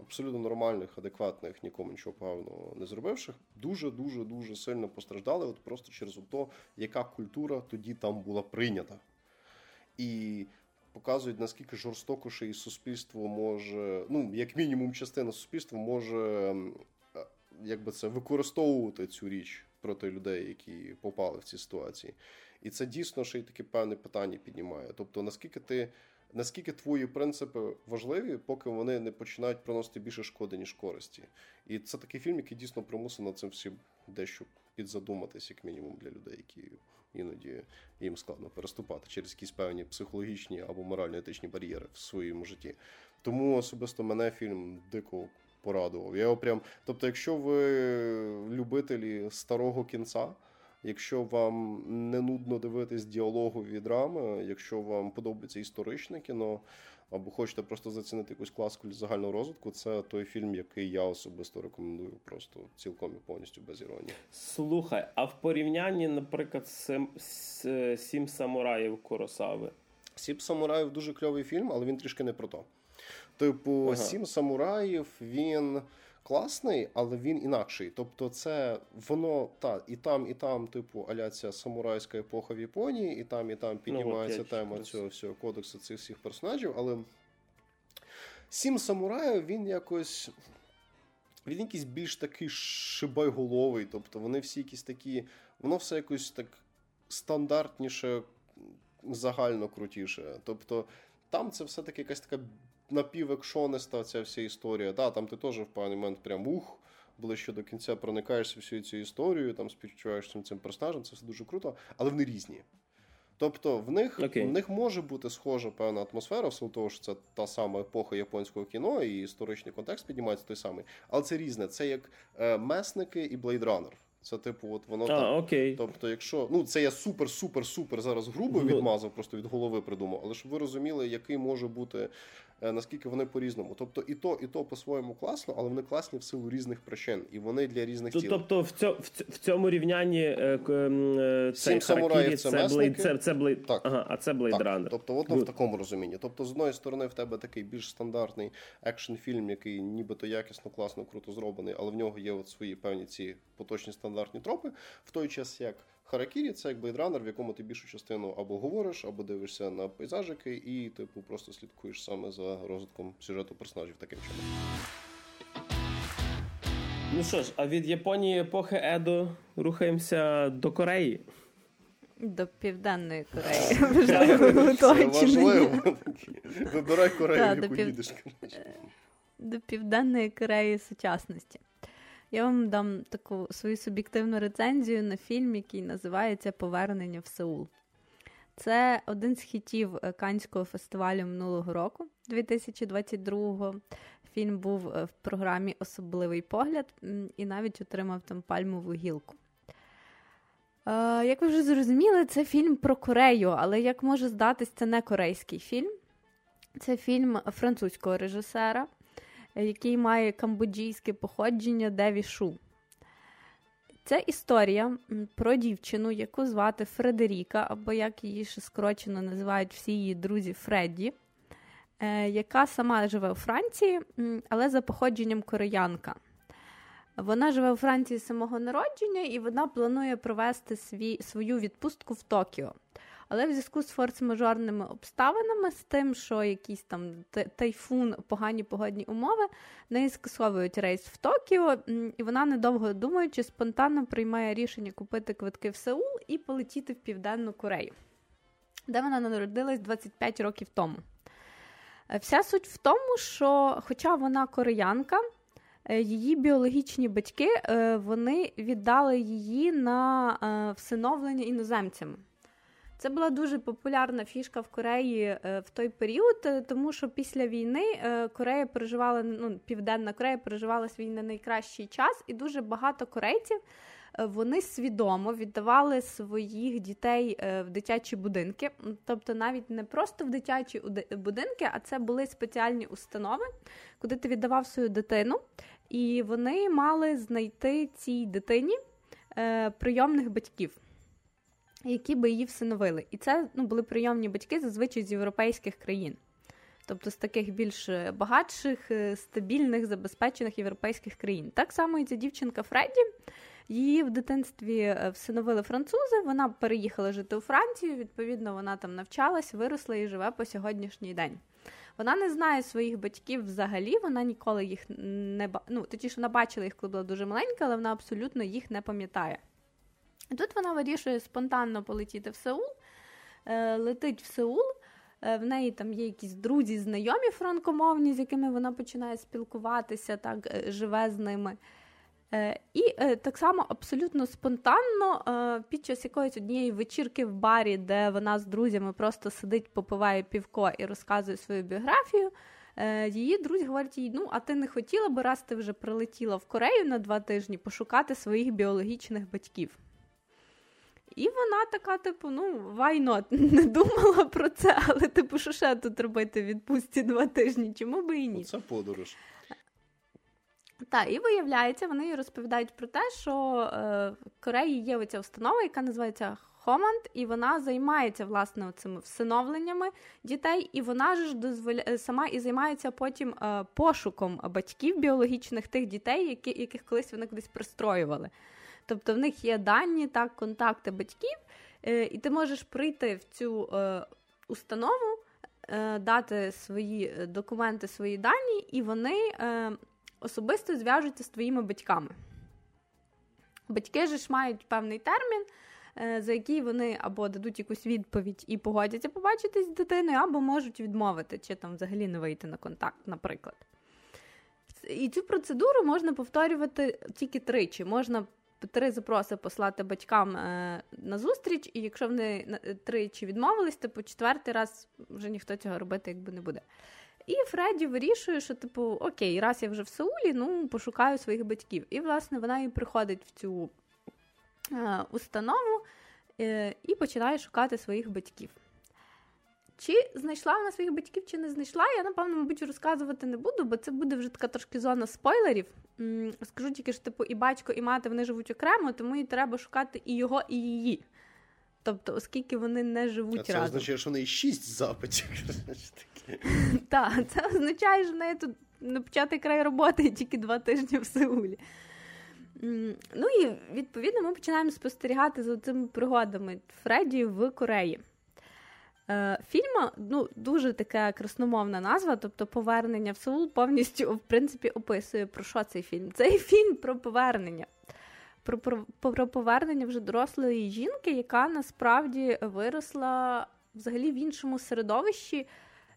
S2: абсолютно нормальних, адекватних, нікому нічого поганого не зробивших, дуже дуже дуже сильно постраждали, от просто через то, яка культура тоді там була прийнята. І показують, наскільки жорстоко ще і суспільство може, ну, як мінімум, частина суспільства може якби це використовувати цю річ проти людей, які попали в ці ситуації. І це дійсно ще й таке певне питання піднімає. Тобто, наскільки ти. Наскільки твої принципи важливі, поки вони не починають приносити більше шкоди, ніж користі. І це такий фільм, який дійсно примусив над цим всім дещо підзадуматись, як мінімум, для людей, які іноді їм складно переступати через якісь певні психологічні або морально-етичні бар'єри в своєму житті. Тому особисто мене фільм дико порадував. Я його прям, Тобто, якщо ви любителі старого кінця, якщо вам не нудно дивитись діалогові драми, якщо вам подобається історичне кіно, або хочете просто зацінити якусь класку загального розвитку, це той фільм, який я особисто рекомендую, просто цілком і повністю без іронії.
S1: Слухай, а в порівнянні, наприклад, з, з Сім самураїв Куросави?
S2: Сім самураїв дуже кльовий фільм, але він трішки не про то. Типу, ага. Сім самураїв він класний, але він інакший. Тобто, це воно та і там, і там, типу, аля ця самурайська епоха в Японії, і там, і там ну, піднімається ну, тема цього всього кодексу цих всіх персонажів. Але сім самураїв він якось. Він якийсь більш такий шибайголовий. Тобто вони всі якісь такі. Воно все якось так стандартніше, загально крутіше. Тобто, там це все-таки якась така напівекшониста ця вся історія. Да, Там ти теж в певний момент прям ух, ближче до кінця проникаєшся всю цю історію, там співчуваєш цим цим персонажем, це все дуже круто, але вони різні. Тобто в них okay. в них може бути схожа певна атмосфера, в силу того, що це та сама епоха японського кіно, і історичний контекст піднімається той самий. Але це різне. Це як е, месники і блейдранер. Це, типу, от воно
S1: а,
S2: так.
S1: Окей.
S2: Тобто, якщо ну це я супер, супер, супер зараз грубо відмазав, просто від голови придумав, але щоб ви розуміли, який може бути наскільки вони по-різному. Тобто і то, і то по-своєму класно, але вони класні в силу різних причин, і вони для різних цілей.
S1: Тобто, в цьому в цьому рівнянні е, е,
S2: самураїв це
S1: Blade, це, це Blade, так. Ага, а це Blade
S2: так.
S1: Runner.
S2: Тобто, от в такому розумінні. Тобто, з одної сторони, в тебе такий більш стандартний екшн фільм, який нібито якісно, класно, круто зроблений, але в нього є от свої певні ці поточні стандартні тропи, в той час як. Харакірі це як Blade Runner, в якому ти більшу частину або говориш, або дивишся на пейзажики, і типу просто слідкуєш саме за розвитком сюжету персонажів таким чином.
S1: Ну що ж, а від Японії епохи Едо рухаємося до Кореї.
S3: До Південної Кореї. Важливо
S2: Важливо. Вибирай Корею, яку їдеш.
S3: До Південної Кореї сучасності. Я вам дам таку свою суб'єктивну рецензію на фільм, який називається Повернення в Сеул. Це один з хітів е, Канського фестивалю минулого року, 2022-го. Фільм був е, в програмі Особливий погляд і навіть отримав там пальмову гілку. Е, як ви вже зрозуміли, це фільм про Корею, але як може здатись, це не корейський фільм. Це фільм французького режисера який має камбоджійське походження Деві Шу. Це історія про дівчину, яку звати Фредеріка, або як її ще скорочено називають всі її друзі Фредді, е, яка сама живе у Франції, але за походженням кореянка. Вона живе у Франції з самого народження і вона планує провести свій, свою відпустку в Токіо. Але в зв'язку з форс-мажорними обставинами, з тим, що якийсь там тайфун, погані погодні умови, неї скасовують рейс в Токіо, і вона, недовго думаючи, спонтанно приймає рішення купити квитки в Сеул і полетіти в Південну Корею, де вона народилась 25 років тому. Е, вся суть в тому, що, хоча вона кореянка, е, її біологічні батьки е, вони віддали її на всиновлення іноземцями. Це була дуже популярна фішка в Кореї е, в той період, е, тому що після війни е, Корея переживала, ну Південна Корея переживала свій не найкращий час, і дуже багато корейців вони свідомо віддавали своїх дітей в дитячі будинки, тобто навіть не просто в дитячі будинки, а це були спеціальні установи, куди ти віддавав свою дитину, і вони мали знайти цій дитині прийомних батьків які би її всиновили. І це ну, були прийомні батьки зазвичай з європейських країн. Тобто з таких більш е, багатших, е, стабільних, забезпечених європейських країн. Так само і ця дівчинка Фредді. Її в дитинстві е, всиновили французи, вона переїхала жити у Францію, відповідно, вона там навчалась, виросла і живе по сьогоднішній день. Вона не знає своїх батьків взагалі, вона ніколи їх не ну, точніше, вона бачила їх, коли була дуже маленька, але вона абсолютно їх не пам'ятає. Тут вона вирішує спонтанно полетіти в Сеул, е, летить в Сеул. Е, в неї там є якісь друзі, знайомі франкомовні, з якими вона починає спілкуватися, так е, живе з ними. І так само абсолютно спонтанно, під час якоїсь однієї вечірки в барі, де вона з друзями просто сидить, попиває півко і розказує свою біографію. Її друзі говорять їй: ну, а ти не хотіла би, раз ти вже прилетіла в Корею на два тижні, пошукати своїх біологічних батьків. І вона така, типу, ну, why not? не думала про це, але типу, що ще тут робити в відпустці два тижні? Чому би і ні?
S2: Це подорож.
S3: Так, і виявляється, вони їй розповідають про те, що е, в Кореї є оця установа, яка називається Хоманд, і вона займається власне цими всиновленнями дітей, і вона ж дозволя... Е, сама і займається потім е, пошуком батьків біологічних тих дітей, які... яких колись вони кудись пристроювали. Тобто в них є дані, так, контакти батьків, е, і ти можеш прийти в цю е, установу, е, дати свої документи, свої дані, і вони особисто зв'яжуться з твоїми батьками. Батьки ж мають певний термін, за який вони або дадуть якусь відповідь і погодяться побачитись з дитиною, або можуть відмовити, чи там взагалі не вийти на контакт, наприклад. І цю процедуру можна повторювати тільки тричі. Можна три запроси послати батькам е, на зустріч, і якщо вони тричі відмовились, то по четвертий раз вже ніхто цього робити якби не буде. І Фредді вирішує, що, типу, окей, раз я вже в Сеулі, ну пошукаю своїх батьків. І, власне, вона і приходить в цю е, установу е, і починає шукати своїх батьків. Чи знайшла вона своїх батьків, чи не знайшла, я, напевно, мабуть, розказувати не буду, бо це буде вже така трошки зона спойлерів. Скажу тільки, що типу, і батько, і мати вони живуть окремо, тому їй треба шукати і його, і її. Тобто, оскільки вони не живуть
S2: а це
S3: разом.
S2: Це означає, що в неї шість запитів.
S3: Так, це означає, що в неї тут на початий край роботи тільки два тижні в Сеулі. Ну і відповідно ми починаємо спостерігати за цими пригодами Фредді в Кореї. Е, фільм ну, дуже така красномовна назва, тобто повернення в Сеул повністю в принципі описує про що цей фільм. Цей фільм про повернення. Про, про, про повернення вже дорослої жінки, яка насправді виросла взагалі в іншому середовищі,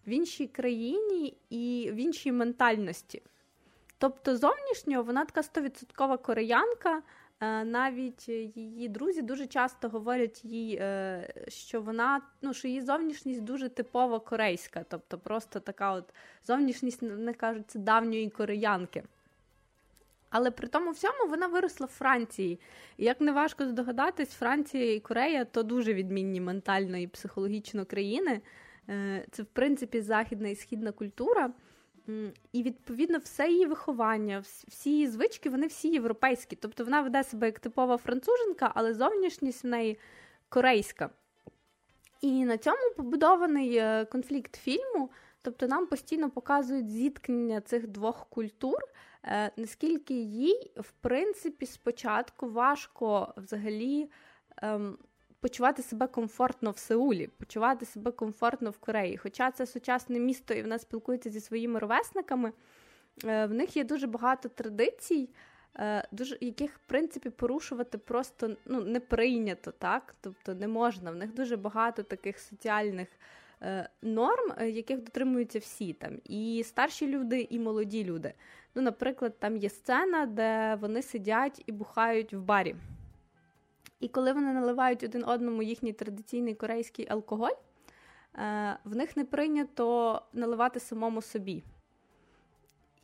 S3: в іншій країні і в іншій ментальності. Тобто, зовнішньо вона така стовідсоткова кореянка. Е, навіть її друзі дуже часто говорять їй, е, що вона ну, що її зовнішність дуже типово корейська, тобто просто така от зовнішність, вони кажуть, це давньої кореянки. Але при тому всьому вона виросла в Франції. І як не важко здогадатись, Франція і Корея то дуже відмінні ментально і психологічно країни. Е, це, в принципі, західна і східна культура. І, відповідно, все її виховання, всі її звички, вони всі європейські. Тобто вона веде себе як типова француженка, але зовнішність в неї корейська. І на цьому побудований е, конфлікт фільму. Тобто нам постійно показують зіткнення цих двох культур, е, наскільки їй, в принципі, спочатку важко взагалі. Ем, почувати себе комфортно в Сеулі, почувати себе комфортно в Кореї. Хоча це сучасне місто, і вона спілкується зі своїми ровесниками. Е, в них є дуже багато традицій, е, дуже яких в принципі порушувати просто ну, не прийнято, так? Тобто не можна. В них дуже багато таких соціальних е, норм, яких дотримуються всі там, і старші люди, і молоді люди. Ну, наприклад, там є сцена, де вони сидять і бухають в барі. І коли вони наливають один одному їхній традиційний корейський алкоголь, е, в них не прийнято наливати самому собі.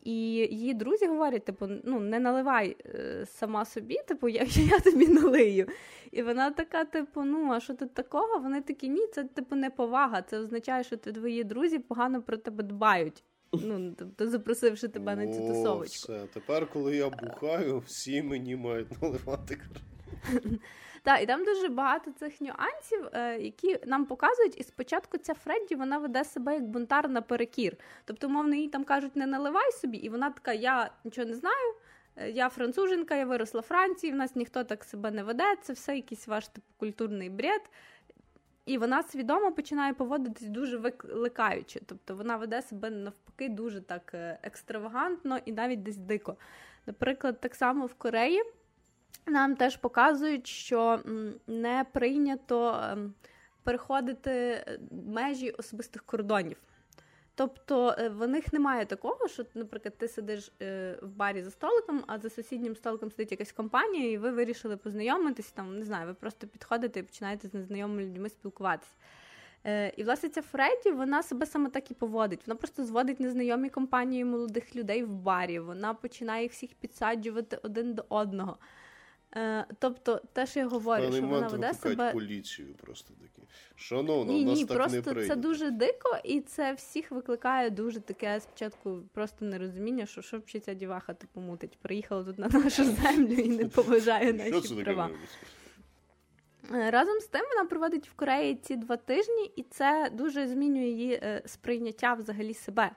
S3: І її друзі говорять: типу, ну не наливай е, сама собі, типу, я я тобі налию. І вона така, типу, ну а що тут такого? Вони такі, ні, це типу неповага. Це означає, що твої друзі погано про тебе дбають. Ну, тобто запросивши тебе на цю тусовочку.
S2: все, Тепер, коли я бухаю, всі мені мають наливати.
S3: Так, і там дуже багато цих нюансів, е, які нам показують, і спочатку ця Фредді вона веде себе як бунтар наперекір. Тобто, мовно, їй там кажуть, не наливай собі, і вона така: я нічого не знаю. Е, я француженка, я виросла в Франції, в нас ніхто так себе не веде, це все якийсь ваш типу культурний бред. І вона свідомо починає поводитись дуже викликаючи. Тобто вона веде себе навпаки дуже так е, екстравагантно і навіть десь дико. Наприклад, так само в Кореї нам теж показують, що не прийнято ем, переходити е, межі особистих кордонів. Тобто е, в них немає такого, що, наприклад, ти сидиш е, в барі за столиком, а за сусіднім столиком сидить якась компанія, і ви вирішили познайомитись, там, не знаю, ви просто підходите і починаєте з незнайомими людьми спілкуватися. І, власне, ця Фредді, вона себе саме так і поводить. Вона просто зводить незнайомі компанії молодих людей в барі. Вона починає всіх підсаджувати один до одного. Е, Тобто, те, що я говорю, що вона веде себе...
S2: поліцію просто такі. Шановна,
S3: ні,
S2: у нас
S3: ні,
S2: так
S3: просто
S2: не прийнято.
S3: це дуже дико, і це всіх викликає дуже таке спочатку просто нерозуміння, що що ця діваха типу мутить. Приїхала тут на нашу землю і не поважає наші
S2: що це
S3: права.
S2: Таке
S3: Е, разом з тим вона проводить в Кореї ці два тижні, і це дуже змінює її е, сприйняття взагалі себе.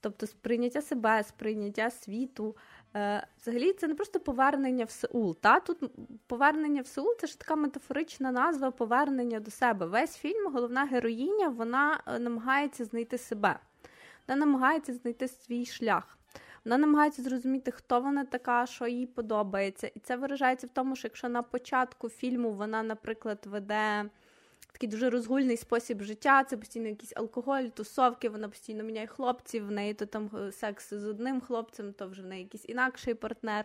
S3: Тобто сприйняття себе, сприйняття світу. Е, взагалі, це не просто повернення в Сеул. Та? Тут повернення в Сеул це ж така метафорична назва повернення до себе. Весь фільм, головна героїня, вона намагається знайти себе, вона намагається знайти свій шлях. Вона намагається зрозуміти, хто вона така, що їй подобається. І це виражається в тому, що якщо на початку фільму вона, наприклад, веде такий дуже розгульний спосіб життя, це постійно якийсь алкоголь, тусовки, вона постійно міняє хлопців, в неї то там е, секс з одним хлопцем, то вже в неї якийсь інакший партнер,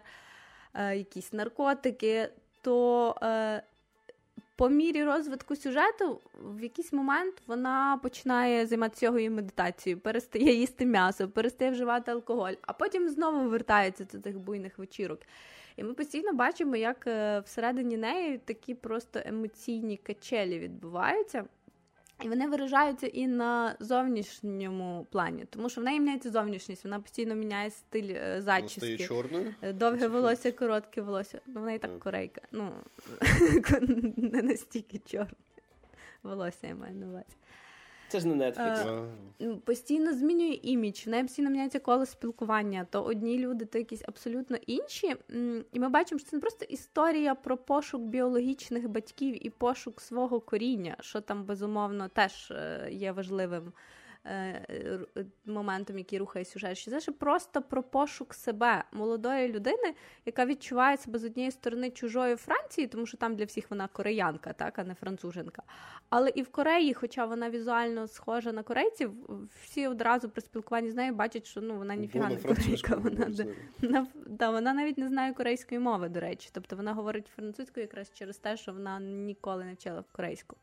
S3: е, якісь наркотики. То е, по мірі розвитку сюжету в якийсь момент вона починає займатися йогою медитацією, перестає їсти м'ясо, перестає вживати алкоголь, а потім знову вертається до тих буйних вечірок. І ми постійно бачимо, як е, всередині неї такі просто емоційні качелі відбуваються. І вони виражаються і на зовнішньому плані, тому що в неї міняється зовнішність, вона постійно міняє стиль е, зачіски.
S2: Стає чорною?
S3: Е, довге волосся, коротке волосся. Ну, в неї так корейка. Ну, не настільки чорне. Волосся я маю на увазі.
S1: Це ж не Netflix.
S3: Е, постійно змінює імідж, в неї постійно міняється коло спілкування. То одні люди, то якісь абсолютно інші. І ми бачимо, що це не просто історія про пошук біологічних батьків і пошук свого коріння, що там безумовно теж е, є важливим моментом, який рухає сюжет, що це ж просто про пошук себе молодої людини, яка відчуває себе з однієї сторони чужою Франції, тому що там для всіх вона кореянка, так, а не француженка. Але і в Кореї, хоча вона візуально схожа на корейців, всі одразу при спілкуванні з нею бачать, що ну вона ніфіга не корейка. Вона вона, да, вона навіть не знає корейської мови, до речі. Тобто вона говорить французькою якраз через те, що вона ніколи не вчила корейську.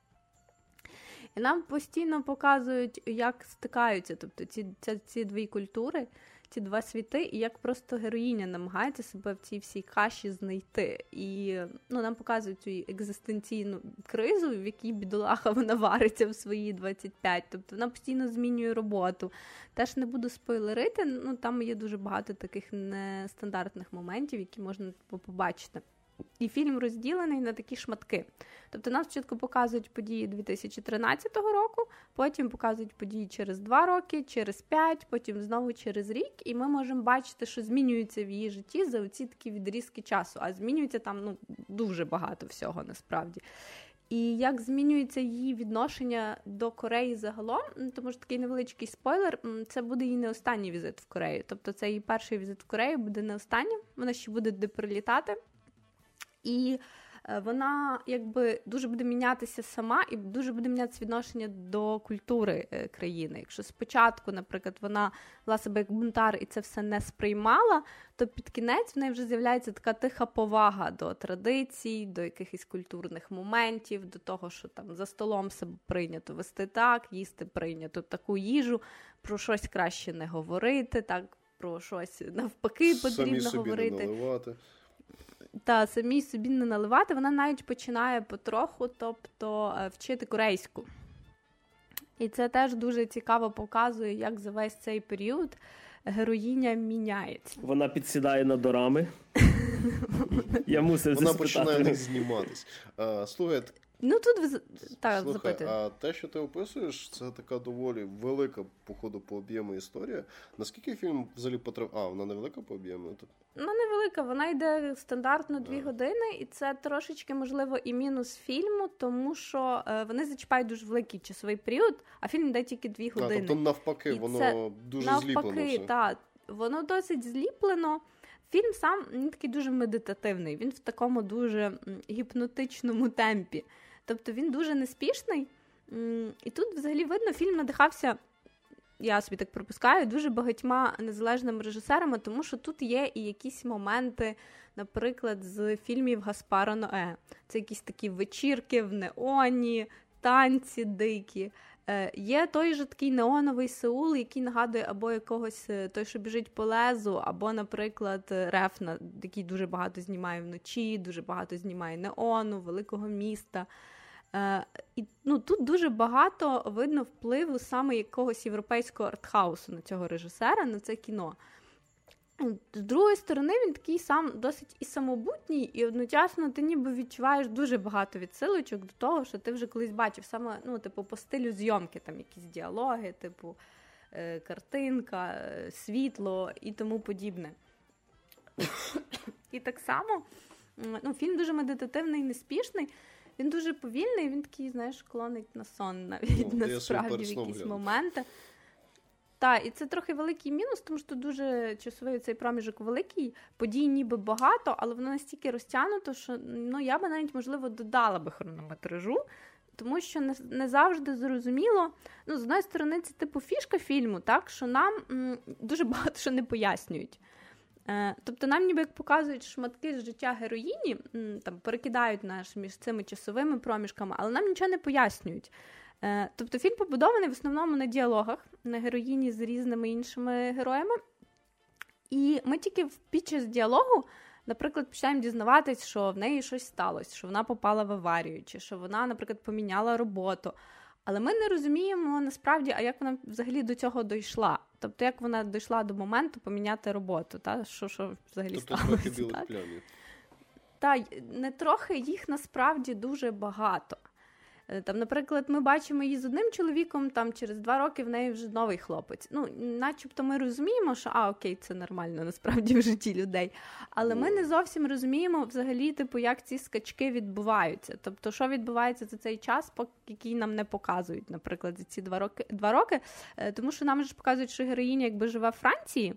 S3: І нам постійно показують, як стикаються тобто ці ці, ці дві культури, ці два світи, і як просто героїня намагається себе в цій всій каші знайти. І ну, нам показують цю екзистенційну кризу, в якій бідолаха вона вариться в свої 25. Тобто вона постійно змінює роботу. Теж не буду спойлерити, ну там є дуже багато таких нестандартних моментів, які можна побачити. І фільм розділений на такі шматки. Тобто нам спочатку показують події 2013 року, потім показують події через два роки, через п'ять, потім знову через рік, і ми можемо бачити, що змінюється в її житті за оці такі відрізки часу. А змінюється там ну, дуже багато всього насправді. І як змінюється її відношення до Кореї загалом, тому що такий невеличкий спойлер, це буде її не останній візит в Корею. Тобто це її перший візит в Корею буде не останнім, вона ще буде де прилітати. І е, вона якби дуже буде мінятися сама і дуже буде мінятися відношення до культури е, країни. Якщо спочатку, наприклад, вона вела себе як бунтар і це все не сприймала, то під кінець в неї вже з'являється така тиха повага до традицій, до якихось культурних моментів, до того, що там за столом себе прийнято вести так, їсти прийнято таку їжу, про щось краще не говорити, так про щось навпаки потрібно
S2: Самі
S3: говорити.
S2: Не наливати
S3: та самій собі не наливати, вона навіть починає потроху, тобто е, вчити корейську. І це теж дуже цікаво показує, як за весь цей період героїня міняється.
S1: Вона підсідає на дорами. Я мусив
S2: Вона починає не зніматись. Слухай,
S3: Ну тут так,
S2: Слухай. А те, що ти описуєш, це така доволі велика, походу, по об'єму історія. Наскільки фільм взагалі потребує? А, вона не велика по об'єму?
S3: Ну, невелика, вона йде стандартно дві години, і це трошечки, можливо, і мінус фільму, тому що е, вони зачіпають дуже великий часовий період, а фільм йде тільки дві години.
S2: А, тобто навпаки, і воно це, дуже
S3: навпаки,
S2: зліплено. Навпаки,
S3: так. Воно досить зліплено. Фільм сам він такий дуже медитативний, він в такому дуже гіпнотичному темпі. Тобто він дуже неспішний. І тут взагалі видно, фільм надихався, я собі так пропускаю, дуже багатьма незалежними режисерами, тому що тут є і якісь моменти, наприклад, з фільмів Гаспара Ное. Це якісь такі вечірки в неоні, танці дикі. Е, Є той же такий неоновий Сеул, який нагадує або якогось е, той, що біжить по лезу, або, наприклад, Рефна, який дуже багато знімає вночі, дуже багато знімає неону, великого міста. Е, І ну, тут дуже багато видно впливу саме якогось європейського артхаусу на цього режисера, на це кіно. З другої сторони, він такий сам досить і самобутній, і одночасно ти ніби відчуваєш дуже багато відсилочок до того, що ти вже колись бачив саме ну, типу, по стилю зйомки, там якісь діалоги, типу е, картинка, е, світло і тому подібне. І так само ну, фільм дуже медитативний, неспішний. Він дуже повільний, він такий, знаєш, клонить на сон навіть ну, насправді в якісь моменти. Так, і це трохи великий мінус, тому що дуже часовий цей проміжок великий, подій ніби багато, але воно настільки розтягнуто, що ну я би навіть, можливо, додала би хронометражу, тому що не, не завжди зрозуміло. Ну, з одної сторони, це типу фішка фільму, так, що нам м, дуже багато що не пояснюють. Е, Тобто нам ніби як показують шматки з життя героїні, там перекидають наш між цими часовими проміжками, але нам нічого не пояснюють. Е, тобто фільм побудований в основному на діалогах, на героїні з різними іншими героями. І ми тільки під час діалогу, наприклад, починаємо дізнаватись, що в неї щось сталося, що вона попала в аварію, чи що вона, наприклад, поміняла роботу. Але ми не розуміємо насправді, а як вона взагалі до цього дійшла. Тобто, як вона дійшла до моменту поміняти роботу, та? що що взагалі
S2: тобто,
S3: сталося.
S2: Плямів.
S3: Та не трохи їх насправді дуже багато. Е, там, наприклад, ми бачимо її з одним чоловіком, там через два роки в неї вже новий хлопець. Ну, начебто, ми розуміємо, що а, окей, це нормально насправді в житті людей. Але ми не зовсім розуміємо взагалі, типу, як ці скачки відбуваються. Тобто, що відбувається за цей час, який нам не показують, наприклад, за ці два роки два роки. Е, тому що нам ж показують, що героїня якби живе в Франції.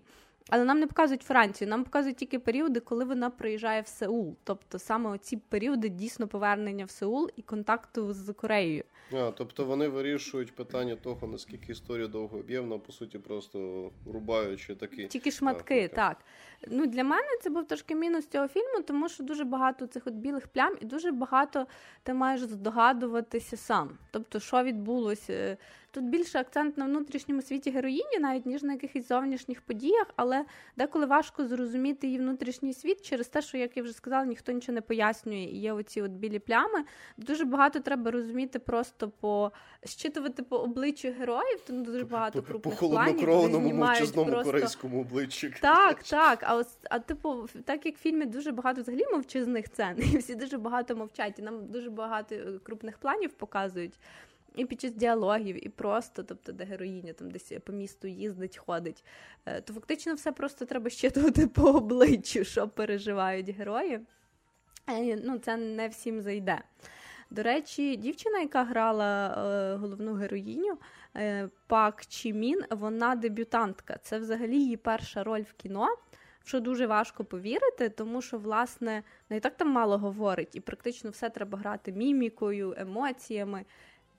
S3: Але нам не показують Францію, нам показують тільки періоди, коли вона приїжджає в Сеул. Тобто саме оці періоди дійсно повернення в Сеул і контакту з Кореєю.
S2: А, Тобто вони вирішують питання того, наскільки історія довго об'ємна, по суті, просто рубаючи такі
S3: тільки шматки. Так, так ну для мене це був трошки мінус цього фільму, тому що дуже багато цих от білих плям, і дуже багато ти маєш здогадуватися сам. Тобто, що відбулося. Тут більше акцент на внутрішньому світі героїні, навіть ніж на якихось зовнішніх подіях, але деколи важко зрозуміти її внутрішній світ через те, що, як я вже сказала, ніхто нічого не пояснює. І є оці от білі плями. Дуже багато треба розуміти просто по щитувати по обличчю героїв, тому дуже багато крупних
S2: по холоднокровному мовчазному просто... корейському обличчю.
S3: Так, так. А ось а типу, так як в фільмі дуже багато взагалі мовчазних сцен, і всі дуже багато мовчать, і нам дуже багато е, крупних планів показують. І під час діалогів, і просто, тобто, де героїня там десь по місту їздить, ходить, е, то фактично все просто треба щитувати по обличчю, що переживають герої. Е, ну, Це не всім зайде. До речі, дівчина, яка грала е, головну героїню е, Пак Чімін, вона дебютантка. Це взагалі її перша роль в кіно. Що дуже важко повірити, тому що, власне, не так там мало говорить, і практично все треба грати мімікою, емоціями.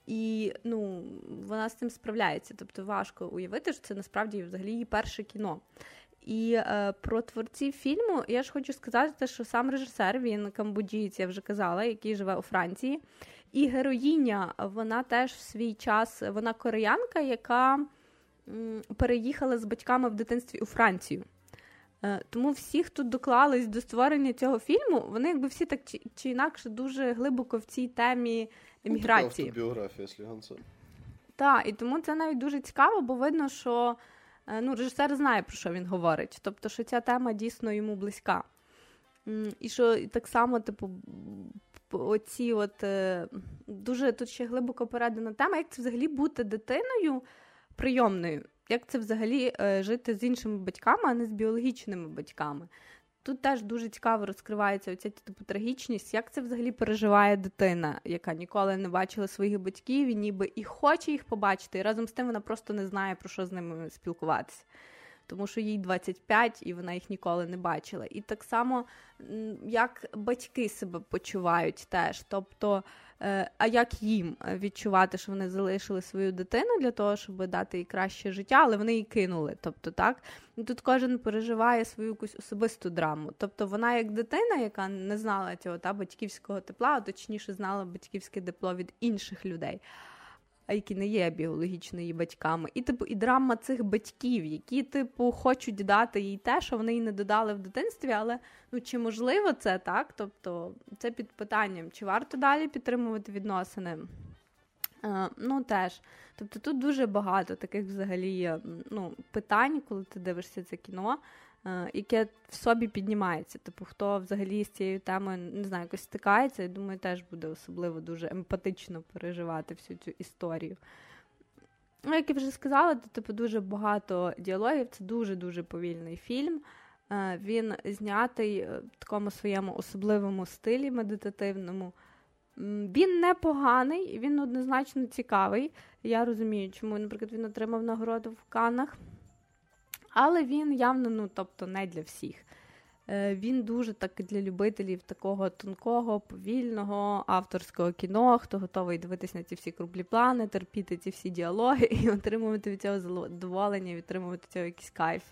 S3: І ну, вона з цим справляється. Тобто важко уявити, що це насправді взагалі її перше кіно. І е, про творців фільму я ж хочу сказати, що сам режисер, він камбоджієць, я вже казала, який живе у Франції. І героїня, вона теж в свій час, вона кореянка, яка м, переїхала з батьками в дитинстві у Францію. Е, тому всі, хто доклались до створення цього фільму, вони якби всі так чи, чи інакше дуже глибоко в цій темі еміграції.
S2: Ну, біографія сліганця.
S3: Так, і тому це навіть дуже цікаво, бо видно, що е, ну, режисер знає, про що він говорить. Тобто, що ця тема дійсно йому близька. І що так само, типу, оці от е, дуже тут ще глибоко передана тема, як це взагалі бути дитиною прийомною, як це взагалі е, жити з іншими батьками, а не з біологічними батьками. Тут теж дуже цікаво розкривається оця типу трагічність, як це взагалі переживає дитина, яка ніколи не бачила своїх батьків і ніби і хоче їх побачити, і разом з тим вона просто не знає, про що з ними спілкуватися. Тому що їй 25 і вона їх ніколи не бачила. І так само як батьки себе почувають теж. Тобто, е, а як їм відчувати, що вони залишили свою дитину для того, щоб дати їй краще життя, але вони її кинули. Тобто, так тут кожен переживає свою якусь особисту драму. Тобто, вона як дитина, яка не знала цього та батьківського тепла, а точніше знала батьківське тепло від інших людей які не є біологічно батьками, і типу і драма цих батьків, які, типу, хочуть дати їй те, що вони їй не додали в дитинстві, але ну чи можливо це так? Тобто це під питанням, чи варто далі підтримувати відносини? Uh, ну теж. Тобто тут дуже багато таких взагалі ну, питань, коли ти дивишся це кіно. Е, яке в собі піднімається. Типу, хто взагалі з цією темою не знаю, якось стикається, я думаю, теж буде особливо дуже емпатично переживати всю цю історію. Ну, як я вже сказала, то типу дуже багато діалогів. Це дуже-дуже повільний фільм. Е, він знятий в такому своєму особливому стилі медитативному. Він непоганий, він однозначно цікавий. Я розумію, чому, наприклад, він отримав нагороду в Каннах. Але він явно, ну тобто, не для всіх. Е, Він дуже так для любителів такого тонкого, повільного авторського кіно, хто готовий дивитися на ці всі круглі плани, терпіти ці всі діалоги і отримувати від цього задоволення, отримувати цього якийсь кайф.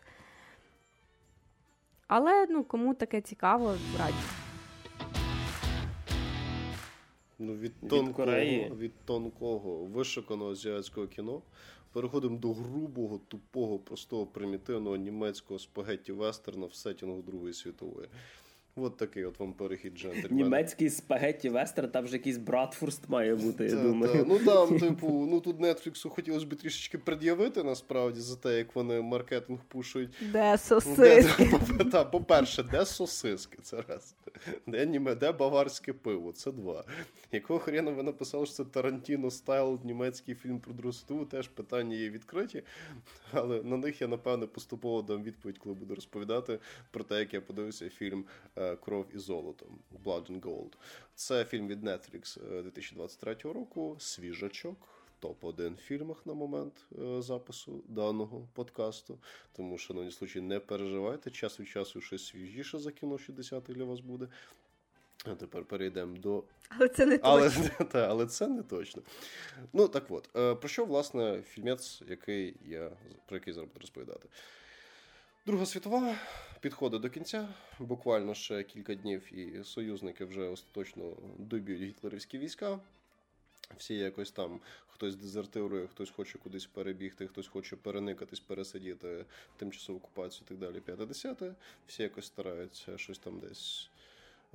S3: Але ну, кому таке цікаво, раді.
S2: Ну, від тонкого, від, від тонкого вишуканого азіатського кіно Переходимо до грубого, тупого, простого, примітивного німецького спагетті вестерна в сетінгу Другої світової. От такий от вам перехід джентльмена.
S1: Німецький спагетті вестер, там вже якийсь братфурст має бути, я думаю.
S2: Та. Ну там, типу, ну тут Нетфліксу хотілося б трішечки пред'явити насправді за те, як вони маркетинг пушують.
S3: Де сосиски?
S2: Де, та, по-перше, де сосиски? Це раз. Де німе, де баварське пиво? Це два. Якого хрена ви написали, що це Тарантіно стайл, німецький фільм про Другу Теж питання є відкриті, але на них я, напевне, поступово дам відповідь, коли буду розповідати про те, як я подивився фільм. Е, Кров і золото Blood and Gold. Це фільм від Netflix 2023 е, року. Свіжачок. Топ-1 фільмах на момент е, запису даного подкасту. Тому, шановні случаї, не переживайте. Час від часу щось свіжіше за кіно 60 для вас буде. А тепер перейдемо до.
S3: Але це не
S2: але, точно. Та, але це не точно. Ну так от, про що, власне, фільмець, який я про який зараз буду розповідати? Друга світова підходить до кінця. Буквально ще кілька днів, і союзники вже остаточно доб'ють гітлерівські війська. Всі якось там хтось дезертирує, хтось хоче кудись перебігти, хтось хоче переникатись, пересидіти тимчасову окупацію і так далі. П'яте-десяте. Всі якось стараються щось там десь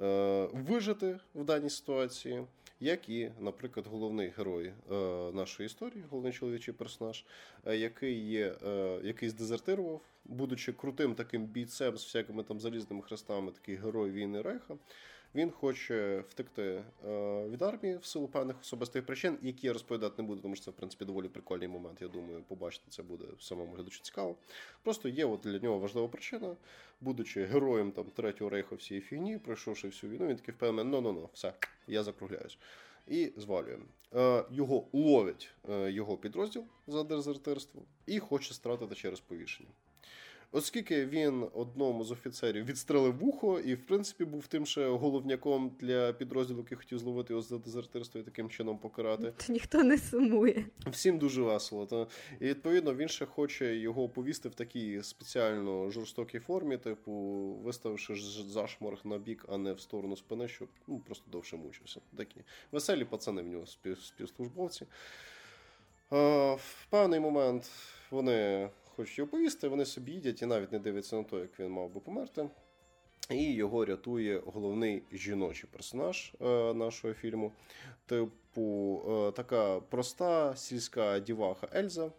S2: е, вижити в даній ситуації. Як і, наприклад, головний герой е, нашої історії, головний чоловічий персонаж, е, який є, е, який здезертирував будучи крутим таким бійцем з всякими там залізними хрестами, такий герой війни Рейха, він хоче втекти е, від армії в силу певних особистих причин, які я розповідати не буду, тому що це в принципі доволі прикольний момент. Я думаю, побачити це буде самому глядачу цікаво. Просто є от для нього важлива причина, будучи героєм там третього рейху всієї фігні, пройшовши всю війну, він такий впевнений, ну ну ну все, я закругляюсь. І звалює. Е, його ловить е, його підрозділ за дезертирство і хоче стратити через повішення. Оскільки він одному з офіцерів відстрелив вухо, і в принципі був тим ще головняком для підрозділу, який хотів зловити його за дезертирство і таким чином покарати.
S3: То ніхто не сумує.
S2: Всім дуже весело. То і відповідно він ще хоче його повісти в такій спеціально жорстокій формі, типу виставивши зашморг на бік, а не в сторону спини, щоб ну просто довше мучився. Такі веселі пацани в нього співслужбовці. В певний момент вони хочуть його повісти, вони собі їдять і навіть не дивляться на те, як він мав би померти. І його рятує головний жіночий персонаж е, нашого фільму. Типу, е, така проста сільська діваха Ельза,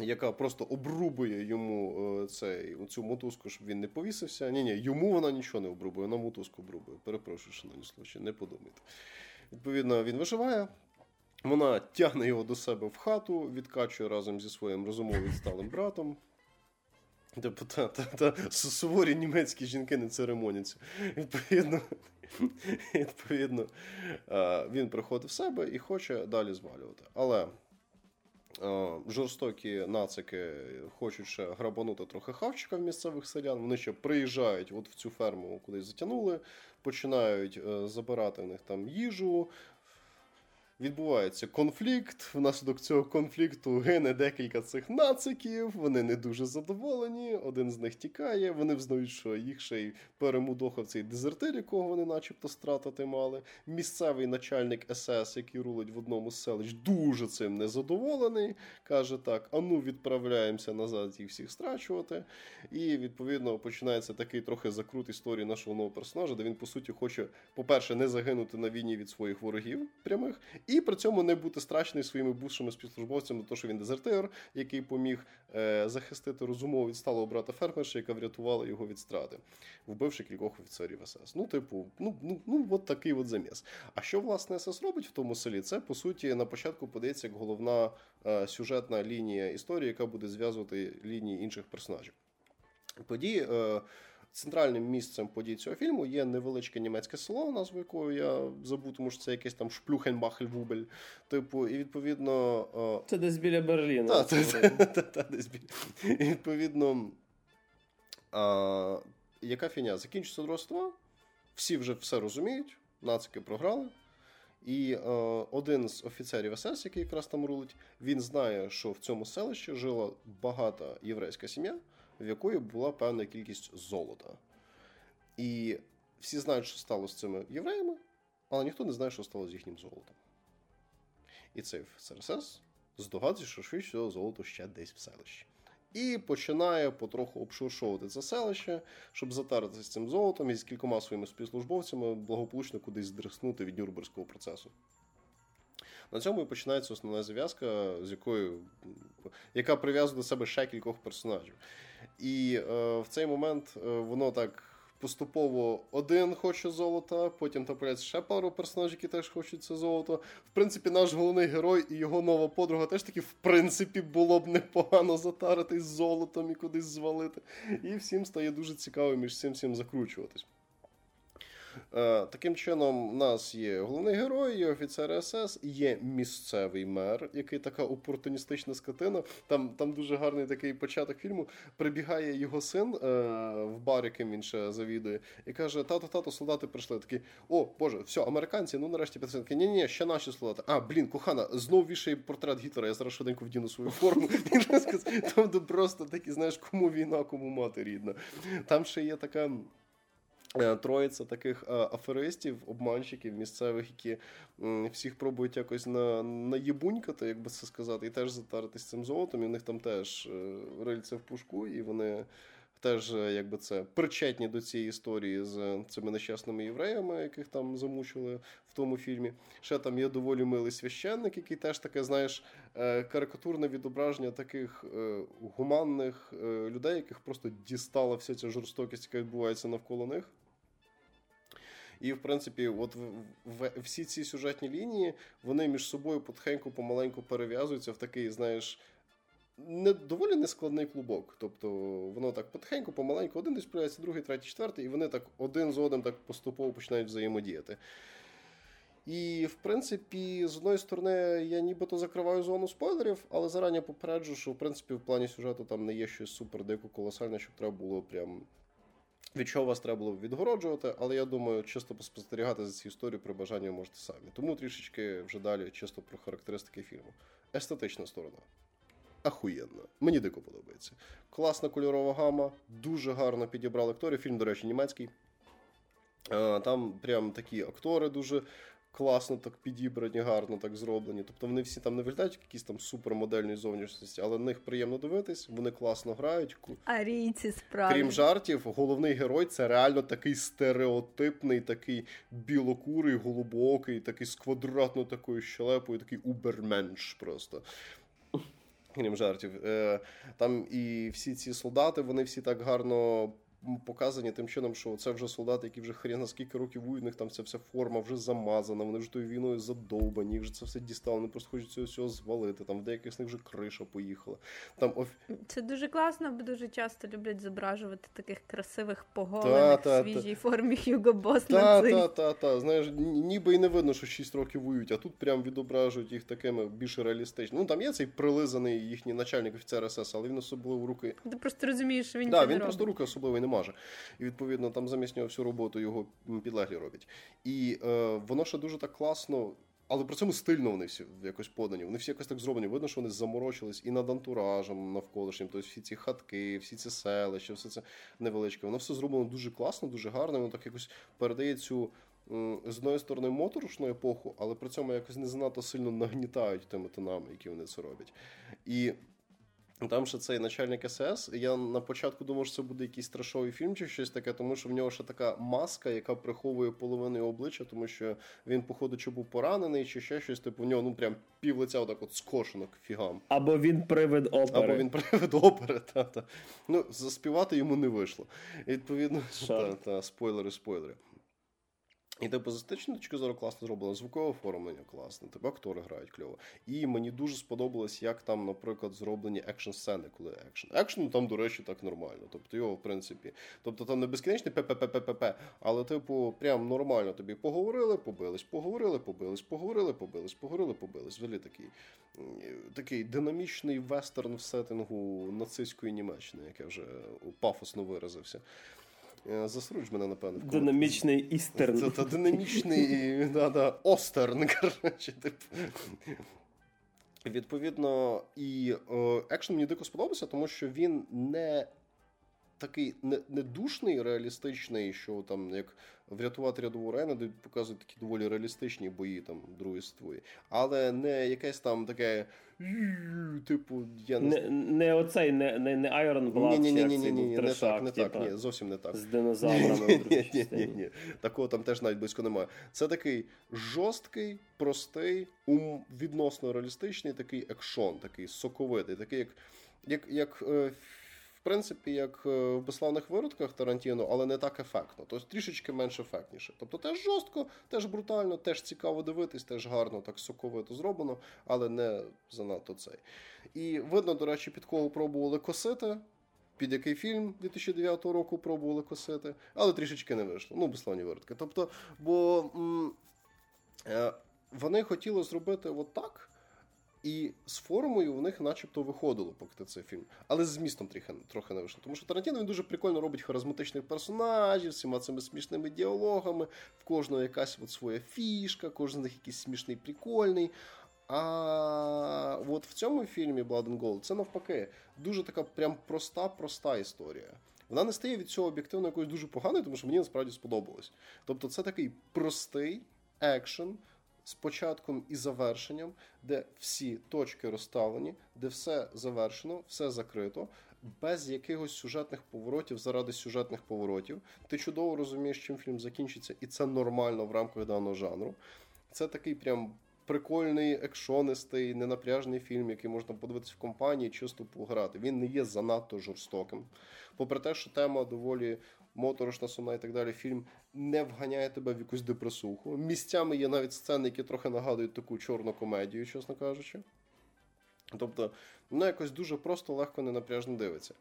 S2: яка просто обрубує йому е, цей, цю мотузку, щоб він не повісився. Ні, ні, йому вона нічого не обрубує, вона мотузку обрубує. Перепрошую, шановні случаї, не подумайте. Відповідно, він виживає. Вона тягне його до себе в хату, відкачує разом зі своїм розумово відсталим братом. Типу, та, та, та суворі німецькі жінки не церемоняться. Відповідно, відповідно, він приходить в себе і хоче далі звалювати. Але Жорстокі нацики хочуть ще грабанути трохи хавчика в місцевих селян. Вони ще приїжджають от в цю ферму, кудись затягнули, починають е, забирати в них там їжу, Відбувається конфлікт. Внаслідок цього конфлікту гине декілька цих нациків. Вони не дуже задоволені. Один з них тікає. Вони взнають, що їх ще й перемудохав цей дезертир, якого вони, начебто, стратити мали. Місцевий начальник СС, який рулить в одному з селищ, дуже цим незадоволений. Каже так: а ну відправляємося назад їх всіх страчувати. І відповідно починається такий трохи закрут історії нашого нового персонажа, де він по суті хоче, по-перше, не загинути на війні від своїх ворогів прямих і при цьому не бути страчений своїми бувшими співслужбовцями, то що він дезертир, який поміг е, захистити розумово відсталого брата фермерша, яка врятувала його від страти, вбивши кількох офіцерів СС. Ну, типу, ну ну, ну от такий от заміс. А що власне СС робить в тому селі? Це по суті на початку подається як головна е, сюжетна лінія історії, яка буде зв'язувати лінії інших персонажів. Події. Е, Центральним місцем подій цього фільму є невеличке німецьке село, назву якого я забув, тому що це якесь там Шплюхенбахельвубель. Типу, і відповідно.
S1: Це десь біля Берліна.
S2: Так, десь біля. І відповідно. А, Яка фіня? Закінчиться друга всі вже все розуміють, нацики програли. І е, один з офіцерів СС, який якраз там рулить, він знає, що в цьому селищі жила багата єврейська сім'я в якої була певна кількість золота. І всі знають, що стало з цими євреями, але ніхто не знає, що стало з їхнім золотом. І цей СРСС здогадується, що швидше всього золото ще десь в селищі. І починає потроху обшуршовувати це селище, щоб затаритися з цим золотом і з кількома своїми співслужбовцями благополучно кудись здриснути від Нюрнберзького процесу. На цьому і починається основна зв'язка, з якою яка прив'язує до себе ще кількох персонажів. І е, в цей момент е, воно так поступово один хоче золота, потім трапляється ще пару персонажів, які теж хочуть це золото. В принципі, наш головний герой і його нова подруга теж таки, в принципі, було б непогано затаритись золотом і кудись звалити. І всім стає дуже цікаво між цим всім закручуватись. Е, таким чином, у нас є головний герой, є офіцер СС, є місцевий мер, який така опортуністична скотина. Там там дуже гарний такий початок фільму. Прибігає його син е, в бар, яким він ще завідує, і каже: Тато, тато, солдати прийшли. Такі, о, Боже, все, американці, ну нарешті підсадки. Ні, ні, ще наші солдати. А, блін, кохана, знов вішає портрет Гітлера, я зараз швиденько вдіну свою форму. Там просто такі, знаєш, кому війна, кому мати рідна. Там ще є така. Е, троїця таких е, аферистів, обманщиків місцевих, які всіх пробують якось на, наєбунькати, як би це сказати, і теж затаритись цим золотом. І в них там теж е, рильце в пушку, і вони теж якби це причетні до цієї історії з цими нещасними євреями, яких там замучили в тому фільмі. Ще там є доволі милий священник, який теж таке, знаєш, карикатурне відображення таких гуманних людей, яких просто дістала вся ця жорстокість, яка відбувається навколо них. І, в принципі, от всі ці сюжетні лінії вони між собою потихеньку помаленьку перев'язуються в такий, знаєш. Не доволі нескладний клубок. Тобто воно так потихеньку, помаленьку, один десь появляється, другий, третій, четвертий, і вони так один з одним так поступово починають взаємодіяти. І, в принципі, з одної сторони, я нібито закриваю зону спойлерів, але зарані попереджу, що в принципі в плані сюжету там не є щось супер дико колосальне, щоб треба було прям від чого вас треба було відгороджувати, але я думаю, чисто поспостерігати за цією історією при бажанні можете самі. Тому трішечки вже далі чисто про характеристики фільму. Естетична сторона. Ахуєнна. Мені дико подобається. Класна кольорова гама, дуже гарно підібрали акторів. Фільм, до речі, німецький. Там прям такі актори дуже класно так підібрані, гарно так зроблені. Тобто вони всі там не виглядають якісь там супермодельної зовнішності, але на них приємно дивитись, вони класно грають.
S3: Арійці справді.
S2: Крім жартів, головний герой це реально такий стереотипний, такий білокурий, голубокий, такий з квадратною такою щелепою, такий уберменш просто. Крім жартів. Е, там і всі ці солдати, вони всі так гарно показані тим чином, що це вже солдати, які вже хрена скільки років воюють, них там ця вся форма вже замазана, вони вже тою війною задовбані, їх вже це все дістало, вони просто хочуть цього всього звалити. Там в деяких з них вже криша поїхала. Там оф...
S3: Це дуже класно, бо дуже часто люблять зображувати таких красивих поголених в свіжій формі Хьюго Босс
S2: Так, так, так, та. Знаєш, ніби і не видно, що 6 років воюють, а тут прям відображують їх такими більш реалістичними. Ну там є цей прилизаний їхній начальник офіцер СС, але він особливо руки.
S3: Ти просто розумієш, що він
S2: да, він просто руки особливо не маже. І відповідно там замість нього всю роботу його підлеглі роблять. І е, воно ще дуже так класно. Але при цьому стильно вони всі якось подані. Вони всі якось так зроблені. Видно, що вони заморочились і над антуражем навколишнім. Тобто всі ці хатки, всі ці селища, все це невеличке. Воно все зроблено дуже класно, дуже гарно. Воно так якось передає цю з одної сторони моторошну епоху, але при цьому якось не занадто сильно нагнітають тими тонами, які вони це роблять. І там ще цей начальник СС. Я на початку думав, що це буде якийсь страшовий фільм чи щось таке, тому що в нього ще така маска, яка приховує половину його обличчя, тому що він, походу, чи був поранений, чи ще щось. Типу в нього ну прям пів лиця отак от скошено к фігам.
S1: Або він привид опери.
S2: Або він привид опери, та, та. Ну, заспівати йому не вийшло. І, Відповідно, та, та, спойлери, спойлери. І типу, з естетичної точки зору класно зроблено, звукове оформлення класне, типу актори грають кльово. І мені дуже сподобалось, як там, наприклад, зроблені екшн-сцени, коли екшн. Екшн там, до речі, так нормально. Тобто його, в принципі, тобто там не безкінечний ППППП, але, типу, прям нормально тобі поговорили, побились, поговорили, побились, поговорили, побились, поговорили, побились. Взагалі такий такий динамічний вестерн в сеттингу нацистської Німеччини, яке вже пафосно виразився. Е, засруч мене, напевно. В
S1: Динамічний істерн.
S2: Це, це динамічний да, да, остерн. коротше, типу. Відповідно, і е, екшн мені дико сподобався, тому що він не такий не, не реалістичний, що там як врятувати рядову райну, де показують такі доволі реалістичні бої там другої світової, але не якесь там таке. Типу, я
S1: не Не, не оцей, не не, не Iron Blood,
S2: ні, ні, ні, ні, ні, не так, не так, ні, зовсім не так.
S1: З динозаврами.
S2: Ні, ні, ні, ні. Такого там теж навіть близько немає. Це такий жорсткий, простий, ум, відносно реалістичний, такий екшон, такий соковитий, такий, як як, як е, принципі, як е, в безславних виродках Тарантіно, але не так ефектно. Тобто трішечки менш ефектніше. Тобто теж жорстко, теж брутально, теж цікаво дивитись, теж гарно, так соковито зроблено, але не занадто цей. І видно, до речі, під кого пробували косити. Під який фільм 2009 року пробували косити, але трішечки не вийшло. Ну, безславні виродки. Тобто, бо м- е- вони хотіли зробити от так, і з формою в них начебто виходило поки цей фільм. Але з змістом трохи, трохи не вийшло. Тому що Тарантіно він дуже прикольно робить харизматичних персонажів, всіма цими смішними діалогами, в кожного якась от своя фішка, кожен з них якийсь смішний, прикольний. А от в цьому фільмі Blood and Gold це навпаки дуже така прям проста-проста історія. Вона не стає від цього об'єктивно якоюсь дуже поганою, тому що мені насправді сподобалось. Тобто, це такий простий екшен з початком і завершенням, де всі точки розставлені, де все завершено, все закрито, без якихось сюжетних поворотів заради сюжетних поворотів. Ти чудово розумієш, чим фільм закінчиться, і це нормально в рамках даного жанру. Це такий прям. Прикольний, екшонистий, ненапряжний фільм, який можна подивитися в компанії, чисто пограти. Він не є занадто жорстоким. Попри те, що тема доволі моторошна сумна і так далі, фільм не вганяє тебе в якусь депресуху. Місцями є навіть сцени, які трохи нагадують таку чорну комедію, чесно кажучи. Тобто, воно якось дуже просто, легко, ненапряжно дивиться.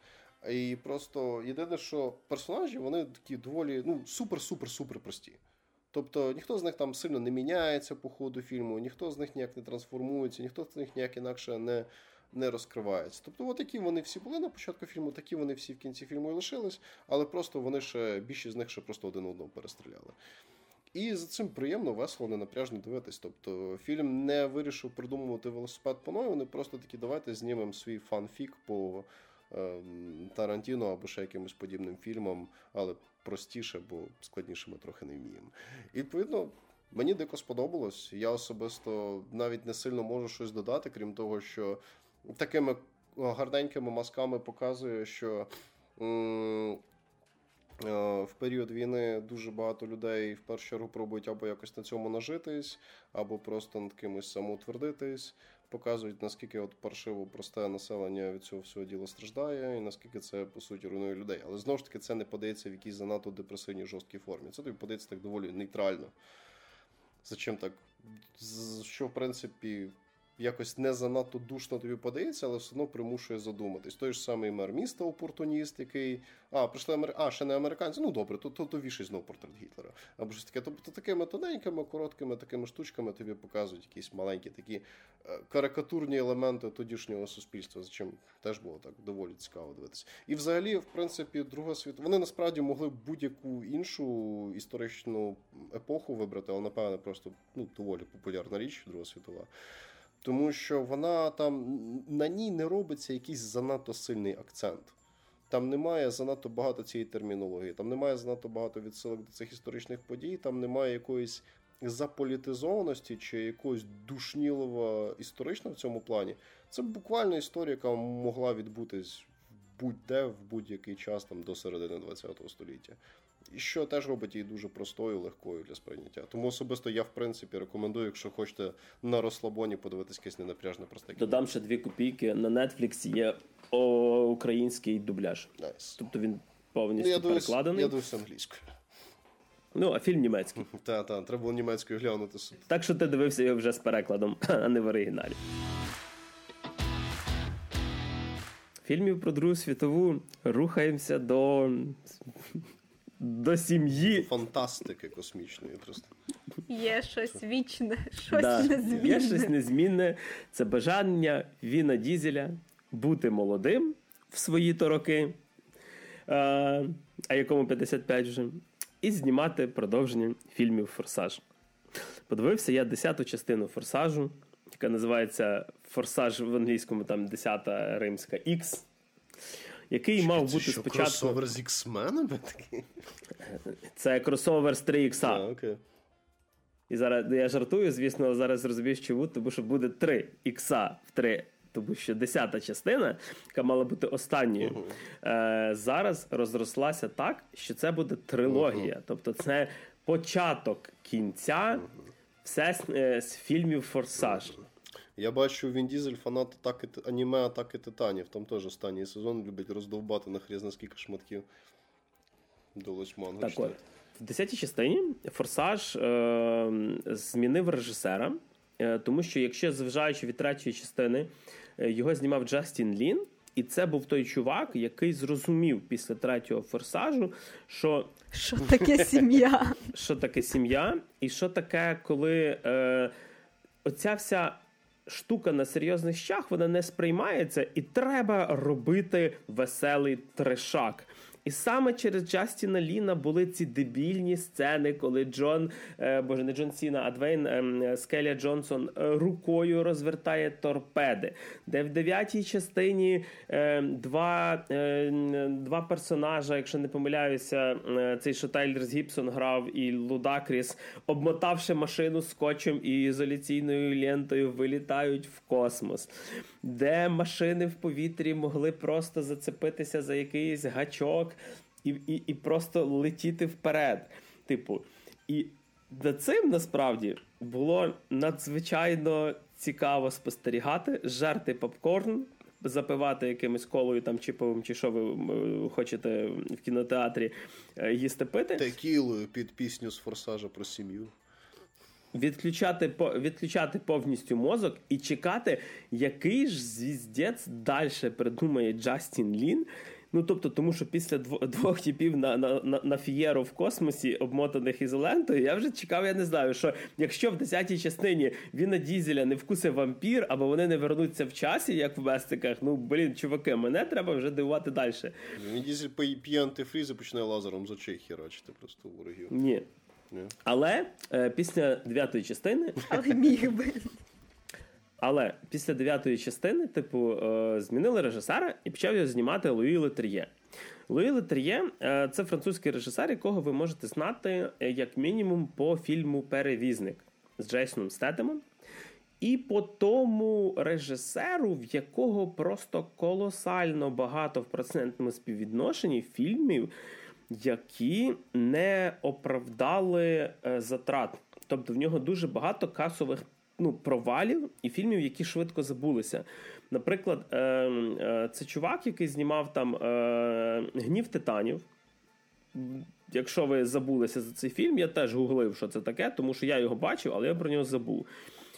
S2: І просто єдине, що персонажі, вони такі доволі ну, супер-супер-супер прості. Тобто ніхто з них там сильно не міняється по ходу фільму, ніхто з них ніяк не трансформується, ніхто з них ніяк інакше не не розкривається. Тобто, от такі вони всі були на початку фільму, такі вони всі в кінці фільму і лишились, але просто вони ще більшість з них ще просто один одного перестріляли. І за цим приємно, весело, ненапряжно дивитись. Тобто фільм не вирішив придумувати велосипед по нові, вони просто такі, давайте знімемо свій фанфік по е, Тарантіно або ще якимось подібним фільмам, але простіше, бо складніше ми трохи не вміємо. І відповідно. Мені дико сподобалось. Я особисто навіть не сильно можу щось додати, крім того, що такими гарненькими мазками показує, що е, в період війни дуже багато людей в першу чергу пробують або якось на цьому нажитись, або просто над кимось самоутвердитись. показують, наскільки от паршиво просте населення від цього всього діла страждає, і наскільки це по суті руйнує людей. Але знову ж таки це не подається в якійсь занадто депресивній жорсткій формі. Це тобі подається так доволі нейтрально. Зачем так? Що, в принципі, якось не занадто душно тобі подається, але все одно примушує задуматись. Той ж самий мер міста, опортуніст, який. А, прийшли Амер... А, ще не американці. Ну добре, то то, то вішай знову портрет Гітлера. Або щось таке. Тобто такими тоненькими, короткими такими штучками тобі показують якісь маленькі такі е, карикатурні елементи тодішнього суспільства, за чим теж було так доволі цікаво дивитися. І взагалі, в принципі, Друга світова. Вони насправді могли будь-яку іншу історичну епоху вибрати, але напевне просто ну, доволі популярна річ, Друга світова. Тому що вона там на ній не робиться якийсь занадто сильний акцент. Там немає занадто багато цієї термінології, там немає занадто багато відсилок до цих історичних подій, там немає якоїсь заполітизованості чи якогось душнілого історичного в цьому плані. Це буквально історія, яка могла відбутись будь-де в будь-який час там до середини ХХ століття. І що теж робить її дуже простою, легкою для сприйняття. Тому особисто я, в принципі, рекомендую, якщо хочете на розслабоні подивитись якесь ненапряжне просте кіно.
S1: Додам ще дві копійки. На Netflix є український дубляж.
S2: Nice.
S1: Тобто він повністю
S2: я
S1: перекладений.
S2: Я дивився англійською.
S1: Ну, а фільм німецький.
S2: Так, так, треба було німецькою глянути.
S1: Так що ти дивився його вже з перекладом, а не в оригіналі. Фільмів про Другу світову рухаємося до до сім'ї.
S2: Фантастики космічної просто.
S3: Є щось вічне, щось
S1: да,
S3: незмінне.
S1: Є щось незмінне. Це бажання Віна Дізеля бути молодим в свої то роки, а, а якому 55 вже, і знімати продовження фільмів Форсаж. Подивився я 10-ту частину Форсажу, яка називається Форсаж в англійському, там 10-та римська X який
S2: Чи,
S1: мав бути
S2: що,
S1: спочатку.
S2: Кросовер з X-менами такий?
S1: Це кросовер з 3 ікса.
S2: А, окей.
S1: І зараз я жартую, звісно, зараз зрозумієш, чому, тому що буде 3 ікса в 3. Тому що 10-та частина, яка мала бути останньою, uh-huh. е, зараз розрослася так, що це буде трилогія. Uh-huh. Тобто, це початок кінця uh-huh. все з, е, з фільмів Форсаж.
S2: Я бачу Він Дізель фанат атаки аніме атаки титанів. Там теж останній сезон любить роздовбати на хріз скільки шматків. Долось мангу
S1: Так от, В 10-й частині Форсаж е- змінив режисера, е- тому що, якщо зважаючи від третьої частини, е- його знімав Джастін Лін. І це був той чувак, який зрозумів після третього форсажу, що
S3: Що таке сім'я?
S1: Що таке сім'я, і що таке, коли е, оця вся штука на серйозних щах вона не сприймається, і треба робити веселий трешак. І саме через Джастіна Ліна були ці дебільні сцени, коли Джон, е, боже, не Джон Сіна, а Двейн Скеля Джонсон е, рукою розвертає торпеди, де в дев'ятій частині е, два два персонажа, якщо не помиляюся, цей що Тайлерс Гібсон грав і Лудакріс, обмотавши машину скотчем і ізоляційною лентою, вилітають в космос, де машини в повітрі могли просто зацепитися за якийсь гачок і і, і просто летіти вперед. Типу, і за цим насправді було надзвичайно цікаво спостерігати, жерти попкорн. Запивати якимось колою там чиповим, чи що ви хочете в кінотеатрі е, їсти пити.
S2: Текілою під пісню з форсажа про сім'ю.
S1: Відключати відключати повністю мозок і чекати, який ж звіздець далі придумає Джастін Лін, Ну тобто, тому що після двох типів на на, на, на фієру в космосі, обмотаних ізолентою, я вже чекав, я не знаю, що якщо в 10-й частині Віна Дізеля не вкусив вампір, або вони не вернуться в часі, як в Местиках, ну блін, чуваки, мене треба вже дивувати далі.
S2: Він Дізель п'є антифріз і починає лазером з очей херачити просто ворогів.
S1: Ні. Ні. Але е, після дев'ятої частини.
S3: Але міг би.
S1: Але після дев'ятої частини, типу, е, змінили режисера і почав його знімати Луї Летер'є. Луї Летер'є е, це французький режисер, якого ви можете знати е, як мінімум по фільму Перевізник з Джейсоном Стетемом. І по тому режисеру, в якого просто колосально багато в процентному співвідношенні фільмів, які не оправдали затрат. Тобто в нього дуже багато касових ну, провалів і фільмів, які швидко забулися. Наприклад, е, е, це чувак, який знімав там е, гнів титанів. Якщо ви забулися за цей фільм, я теж гуглив, що це таке, тому що я його бачив, але я про нього забув.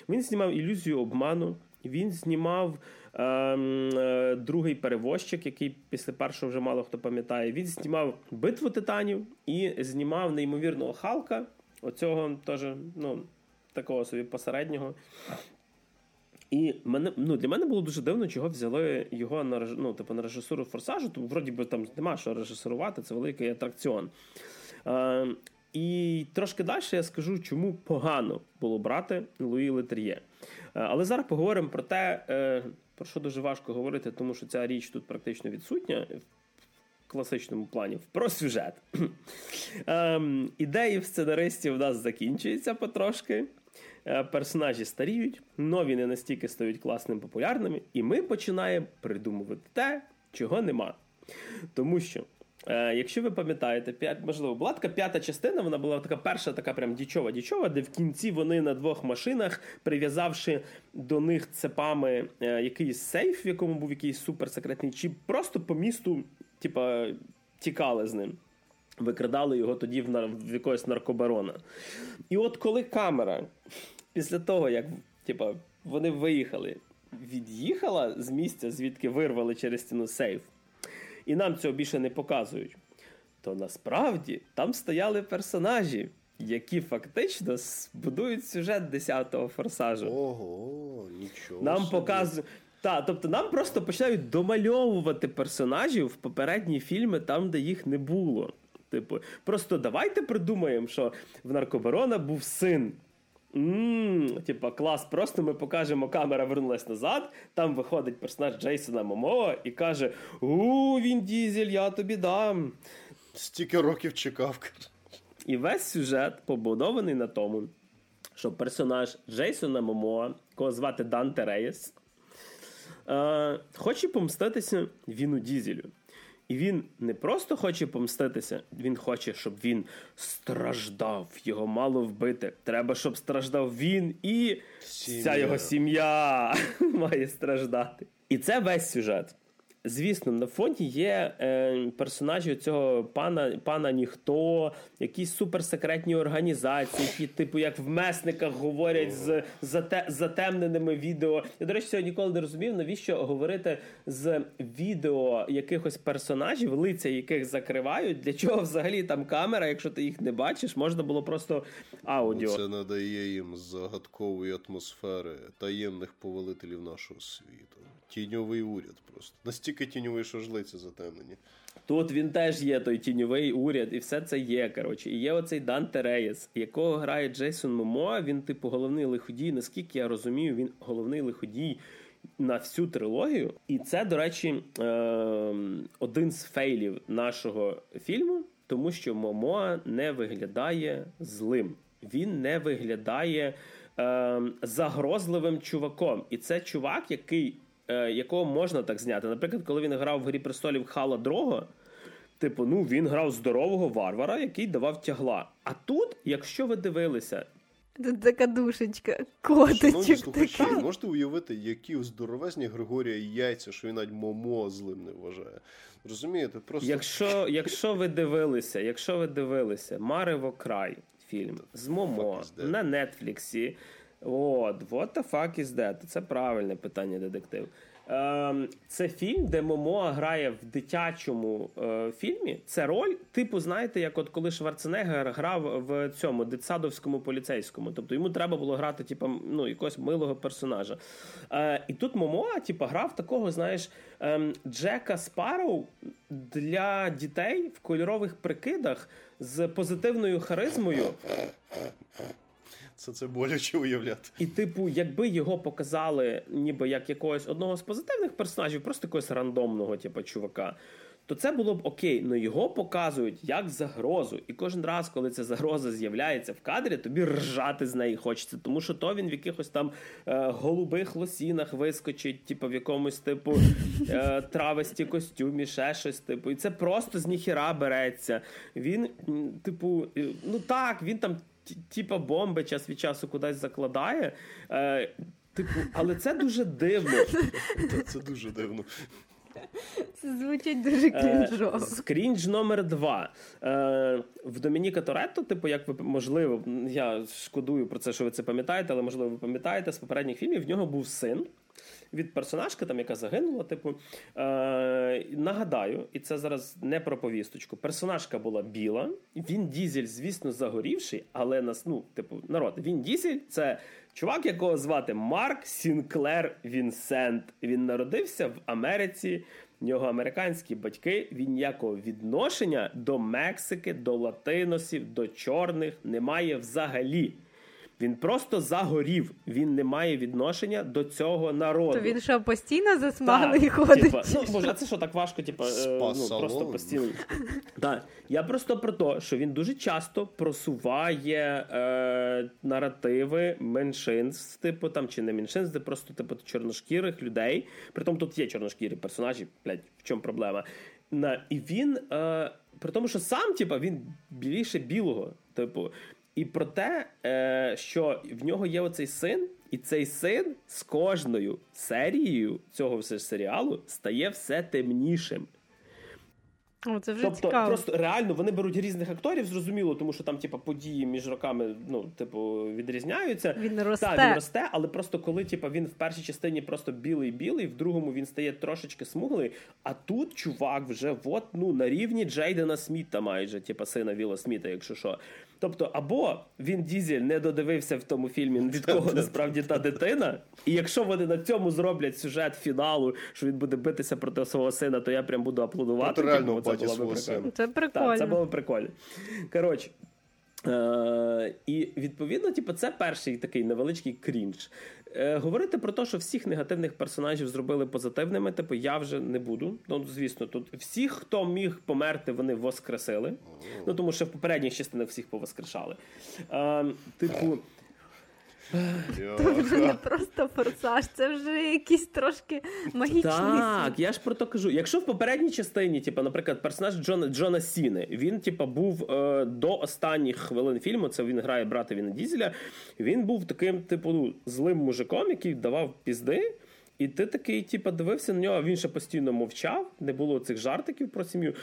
S1: Він знімав ілюзію обману, він знімав ем, е, другий перевозчик, який після першого вже мало хто пам'ятає. Він знімав битву титанів і знімав неймовірного Халка. Оцього теж, ну, такого собі посереднього. І мене ну для мене було дуже дивно, чого взяли його на ну, типу, на режисуру форсажу. Тому вроді би там нема що режисурувати, це великий атракціон. Е, І трошки далі я скажу, чому погано було брати Луї Летер'є. Е, але зараз поговоримо про те, е, про що дуже важко говорити, тому що ця річ тут практично відсутня. В класичному плані про сюжет. Ем, Ідеї в сценаристів у нас закінчуються потрошки. Е, персонажі старіють, нові не настільки стають класними популярними, і ми починаємо придумувати те, чого нема. Тому що, е, якщо ви пам'ятаєте, можливо, була така п'ята частина, вона була така перша, така прям дічова-дічова, де в кінці вони на двох машинах, прив'язавши до них цепами е, якийсь сейф, в якому був якийсь суперсекретний чіп, просто по місту, типа, тікали з ним. Викрадали його тоді в, нар... в якогось наркобарона. І от коли камера після того, як типа, вони виїхали, від'їхала з місця, звідки вирвали через стіну сейф, і нам цього більше не показують, то насправді там стояли персонажі, які фактично будують сюжет 10-го форсажу.
S2: Ого, нічого.
S1: Нам показують. Так, тобто нам просто починають домальовувати персонажів в попередні фільми там, де їх не було. Типу, просто давайте придумаємо, що в наркобарона був син. Ммм, типа, клас, просто ми покажемо, камера вернулась назад. Там виходить персонаж Джейсона Момо і каже: У, він дізель, я тобі дам.
S2: Стільки років чекав.
S1: І весь сюжет побудований на тому, що персонаж Джейсона Момо, кого звати Данте Рейс, е, хоче помститися Віну Дізелю. І він не просто хоче помститися, він хоче, щоб він страждав. Його мало вбити. Треба, щоб страждав він і сім'я. вся його сім'я має страждати. І це весь сюжет. Звісно, на фоні є е, персонажі цього пана пана ніхто, якісь суперсекретні організації, які, типу, як в месниках говорять з зате, затемненими відео. Я, до речі, цього ніколи не розумів, навіщо говорити з відео якихось персонажів, лиця яких закривають. Для чого взагалі там камера, якщо ти їх не бачиш, можна було просто аудіо.
S2: Це надає їм загадкової атмосфери таємних повелителів нашого світу. Тіньовий уряд просто. Настільки тіньовий, що жлиці затемнені.
S1: Тут він теж є той тіньовий уряд, і все це є. коротше. І є оцей Данте Реєс, якого грає Джейсон Момо. Він, типу, головний лиходій. Наскільки я розумію, він головний лиходій на всю трилогію. І це, до речі, ем, один з фейлів нашого фільму, тому що Момо не виглядає злим. Він не виглядає ем, загрозливим чуваком. І це чувак, який якого можна так зняти. Наприклад, коли він грав в Грі престолів Хала Дрого, типу, ну він грав здорового варвара, який давав тягла. А тут, якщо ви дивилися.
S3: Тут така душечка, котичок
S2: слухачі, можете уявити, які здоровезні Григорія яйця, що він навіть момо злим не вважає. Розумієте? Просто...
S1: Якщо якщо ви дивилися, якщо ви дивилися Марево край фільм з Момо на Нетфліксі, От, what the fuck is that? Це правильне питання, детектив. Ем, Це фільм, де Момо грає в дитячому е, фільмі. Це роль, типу, знаєте, як от коли Шварценеггер грав в цьому дитсадовському поліцейському. Тобто йому треба було грати, типу, ну, якогось милого персонажа. Е, І тут Момо, типу, грав такого, знаєш, е, Джека Спароу для дітей в кольорових прикидах з позитивною харизмою.
S2: Це це боляче уявляти.
S1: І, типу, якби його показали, ніби як якогось одного з позитивних персонажів, просто якогось рандомного, типу, чувака. То це було б окей, але його показують як загрозу. І кожен раз, коли ця загроза з'являється в кадрі, тобі ржати з неї хочеться. Тому що то він в якихось там е, голубих лосінах вискочить, типу в якомусь типу е, травесті костюмі, ще щось. Типу, і це просто з ніхіра береться. Він, типу, е, ну так, він там типа бомби час від часу кудись закладає. Е, Типу, але це дуже дивно.
S2: Це дуже дивно.
S3: Це звучить дуже крінжово.
S1: Скрінж номер два. Е, В Домініка Торетто, типу, як ви можливо, я шкодую про це, що ви це пам'ятаєте, але можливо ви пам'ятаєте з попередніх фільмів. В нього був син. Від персонажки, там, яка загинула, типу, е, нагадаю, і це зараз не про повісточку. Персонажка була біла, він дізель, звісно, загорівший, але нас, ну, типу, народ, він дізель це чувак, якого звати Марк Сінклер Вінсент. Він народився в Америці. В нього американські батьки. Він ніякого відношення до Мексики, до латиносів, до чорних немає взагалі. Він просто загорів. Він не має відношення до цього народу.
S3: То він що постійно засмаглий ходить?
S1: Типа, ну боже, а це що так важко? Типа е, ну, просто постійно. Так. Я просто про те, що він дуже часто просуває е, наративи меншинств, типу там чи не меншинств, просто типу чорношкірих людей. Притом тут є чорношкірі персонажі, блядь, в чому проблема? На, І він, е, при тому, що сам, типа, він біліше білого. Типу, і про те, е, що в нього є оцей син, і цей син з кожною серією цього все серіалу стає все темнішим.
S3: О, це вже
S1: тобто,
S3: цікаво.
S1: просто реально вони беруть різних акторів, зрозуміло, тому що там, типу, події між роками, ну, типу, відрізняються.
S3: Він росте.
S1: Так, він росте, але просто коли, типу, він в першій частині просто білий-білий, в другому він стає трошечки смуглий. А тут чувак вже от, ну, на рівні Джейдена Сміта, майже, типу, сина Віла Сміта, якщо що. Тобто, або він Дізель не додивився в тому фільмі, від кого насправді та дитина. І якщо вони на цьому зроблять сюжет фіналу, що він буде битися проти свого сина, то я прям буду аплодувати.
S2: Це реально це було би прикольно.
S3: Це прикольно.
S1: Так, Це було прикольно. Коротше. Е, І відповідно, типу, це перший такий невеличкий крінж. Е, Говорити про те, що всіх негативних персонажів зробили позитивними, типу, я вже не буду. Ну, звісно, тут всіх, хто міг померти, вони воскресили. Ну тому що в попередніх частинах всіх повоскрешали. Е, Типу.
S3: Це вже не просто форсаж, це вже якийсь трошки магічний
S1: Так,
S3: світ.
S1: я ж про то кажу. Якщо в попередній частині, типу, наприклад, персонаж Джона Джона Сіни, він, типу, був е, до останніх хвилин фільму, це він грає брата Віна Дізеля. Він був таким, типу, ну, злим мужиком, який давав пізди. І ти такий, типу, дивився на нього, а він ще постійно мовчав, не було цих жартиків про сім'ю.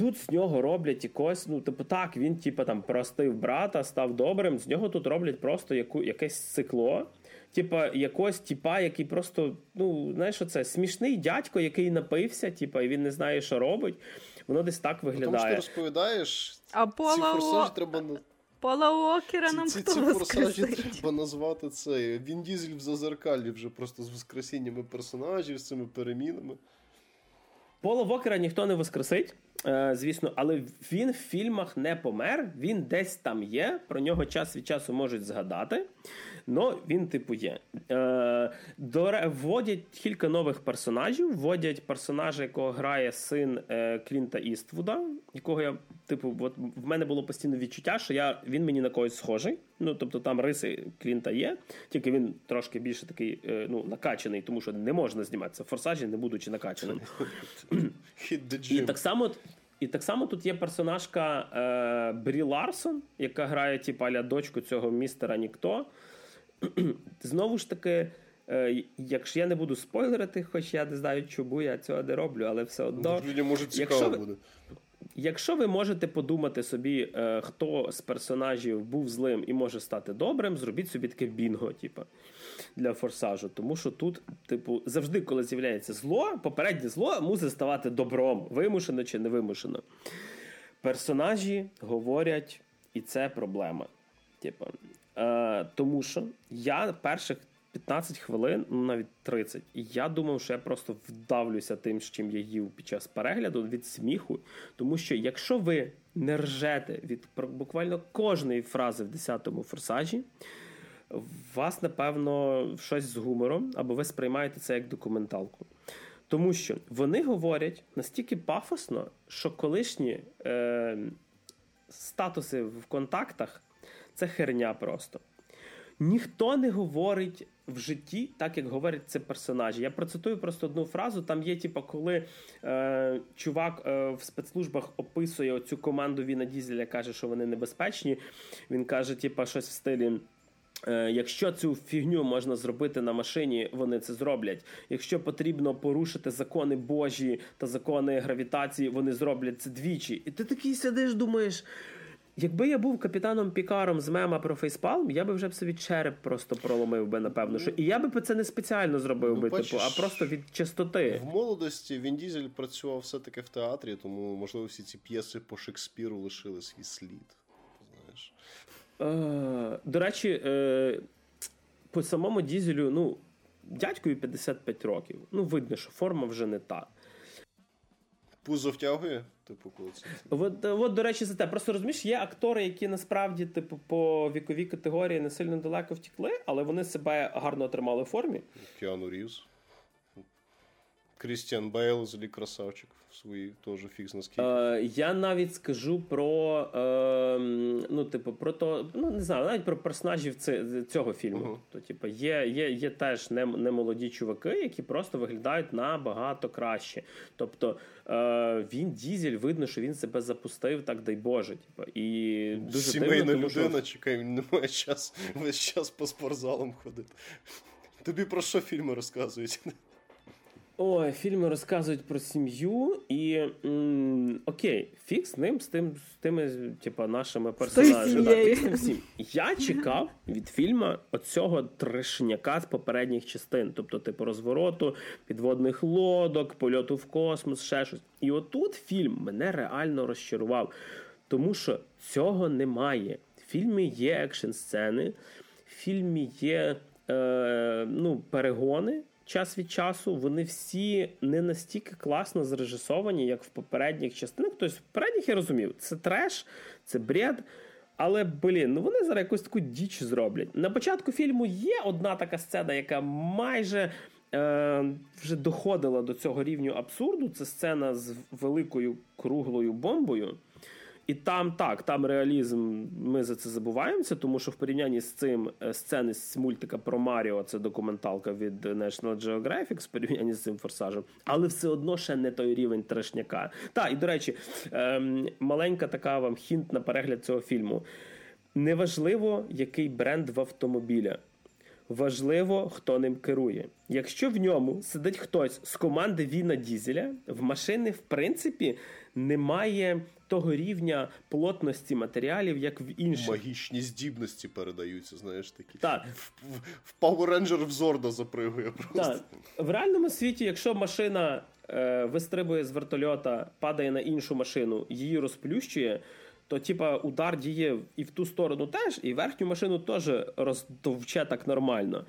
S1: Тут з нього роблять якось, ну, типу, так, він, типу, там простив брата, став добрим. З нього тут роблять просто яку, якесь цикло. Типа, якогось типа, який просто, ну, знаєш, що це смішний дядько, який напився, типа, і він не знає, що робить. Воно десь так виглядає.
S2: Тому що ти розповідаєш,
S3: А
S2: ці
S3: Пола,
S2: треба
S3: Пола Окера нам
S2: ці,
S3: хто
S2: ці форсажі треба назвати це. Він дізель в зазеркалі вже просто з воскресіннями персонажів, з цими перемінами.
S1: Пола Вокера ніхто не воскресить, е, звісно, але він в фільмах не помер, він десь там є. Про нього час від часу можуть згадати. Ну, він, типу, є. Е, вводять кілька нових персонажів. Вводять персонажа, якого грає син е, Клінта Іствуда, якого я, типу, от в мене було постійно відчуття, що я, він мені на когось схожий. Ну, тобто там риси Клінта є, тільки він трошки більше такий е, ну, накачаний, тому що не можна зніматися в форсажі, не будучи накачаним.
S2: Hit the
S1: І так само. І так само тут є персонажка е, Брі Ларсон, яка грає типу, аля дочку цього містера Нікто. Знову ж таки, е, якщо я не буду спойлерити, хоч я не знаю, чому я цього не роблю, але все одно.
S2: Людям може
S1: Якщо ви-
S2: буде.
S1: Якщо ви можете подумати собі, е, хто з персонажів був злим і може стати добрим, зробіть собі таке бінго, типу, для форсажу. Тому що тут, типу, завжди, коли з'являється зло, попереднє зло мусить ставати добром, вимушено чи невимушено. Персонажі говорять, і це проблема. Типу, е, тому що я перших 15 хвилин, ну навіть 30, і я думав, що я просто вдавлюся тим, з чим я їв під час перегляду від сміху. Тому що якщо ви не ржете від буквально кожної фрази в 10-му форсажі, вас, напевно, щось з гумором, або ви сприймаєте це як документалку. Тому що вони говорять настільки пафосно, що колишні е, статуси в контактах це херня просто. Ніхто не говорить в житті, так як говорять це персонажі. Я процитую просто одну фразу. Там є, типу, коли е, чувак е, в спецслужбах описує оцю команду Віна Дізеля, каже, що вони небезпечні. Він каже, типу, щось в стилі. Е, якщо цю фігню можна зробити на машині, вони це зроблять. Якщо потрібно порушити закони Божі та закони гравітації, вони зроблять це двічі. І ти такий сидиш, думаєш. Якби я був капітаном Пікаром з мема про фейспалм, я би вже б собі череп просто проломив би, напевно. що І я би це не спеціально зробив
S2: ну,
S1: би,
S2: бачиш,
S1: типу, а просто від чистоти.
S2: В молодості Він Дізель працював все-таки в театрі, тому, можливо, всі ці п'єси по Шекспіру лишили свій слід. Знаєш.
S1: Е, До речі, е, по самому дізелю, ну, дядькові 55 років. Ну, видно, що форма вже не та.
S2: Пузо втягує, типу, коли це.
S1: От, от, до речі, за те. Просто розумієш, є актори, які насправді, типу, по віковій категорії не сильно далеко втікли, але вони себе гарно отримали в формі.
S2: Кіану Рівз. Крістіан Бейл, злі красавчик в своїй теж фікс на скільки.
S1: Е, я навіть скажу про е, ну, типу, про то, ну не знаю, навіть про персонажів цього фільму.
S2: Uh-huh.
S1: То, типу, є є, є теж не, не чуваки, які просто виглядають набагато краще. Тобто е, він дізель, видно, що він себе запустив, так дай Боже. Типу, і дуже
S2: Сімейна
S1: дивно,
S2: людина,
S1: тому, що...
S2: чекай, він не має час весь час по спортзалам ходити. Тобі про що фільми розказують?
S1: Ой, фільми розказують про сім'ю, і м, окей, фік з ним, з тим, з тими, типа, нашими персонажами. Да, всім. Я чекав від фільму оцього трешняка з попередніх частин, тобто, типу, розвороту, підводних лодок, польоту в космос, ще щось. І отут фільм мене реально розчарував, тому що цього немає. В фільмі є екшн сцени, в фільмі є е, ну, перегони час від часу, вони всі не настільки класно зрежисовані, як в попередніх частинах. Тобто, в попередніх я розумів, це треш, це бред. Але, блін, ну вони зараз якусь таку діч зроблять. На початку фільму є одна така сцена, яка майже е, вже доходила до цього рівню абсурду. Це сцена з великою круглою бомбою. І там так, там реалізм, ми за це забуваємося, тому що в порівнянні з цим сцени з мультика про Маріо, це документалка від National Geographic, в порівнянні з цим форсажем, але все одно ще не той рівень трешняка. Так, і до речі, ем, маленька така вам хінт на перегляд цього фільму. Неважливо, який бренд в автомобіля. Важливо, хто ним керує. Якщо в ньому сидить хтось з команди Віна Дізеля, в машини, в принципі, немає того рівня плотності матеріалів, як в інших.
S2: Магічні здібності передаються, знаєш такі.
S1: Так.
S2: В, в, в Power Ranger в Зорда запригує просто.
S1: Так. В реальному світі, якщо машина е, вистрибує з вертольота, падає на іншу машину, її розплющує. То, типа, удар діє і в ту сторону теж, і верхню машину теж роздовче так нормально.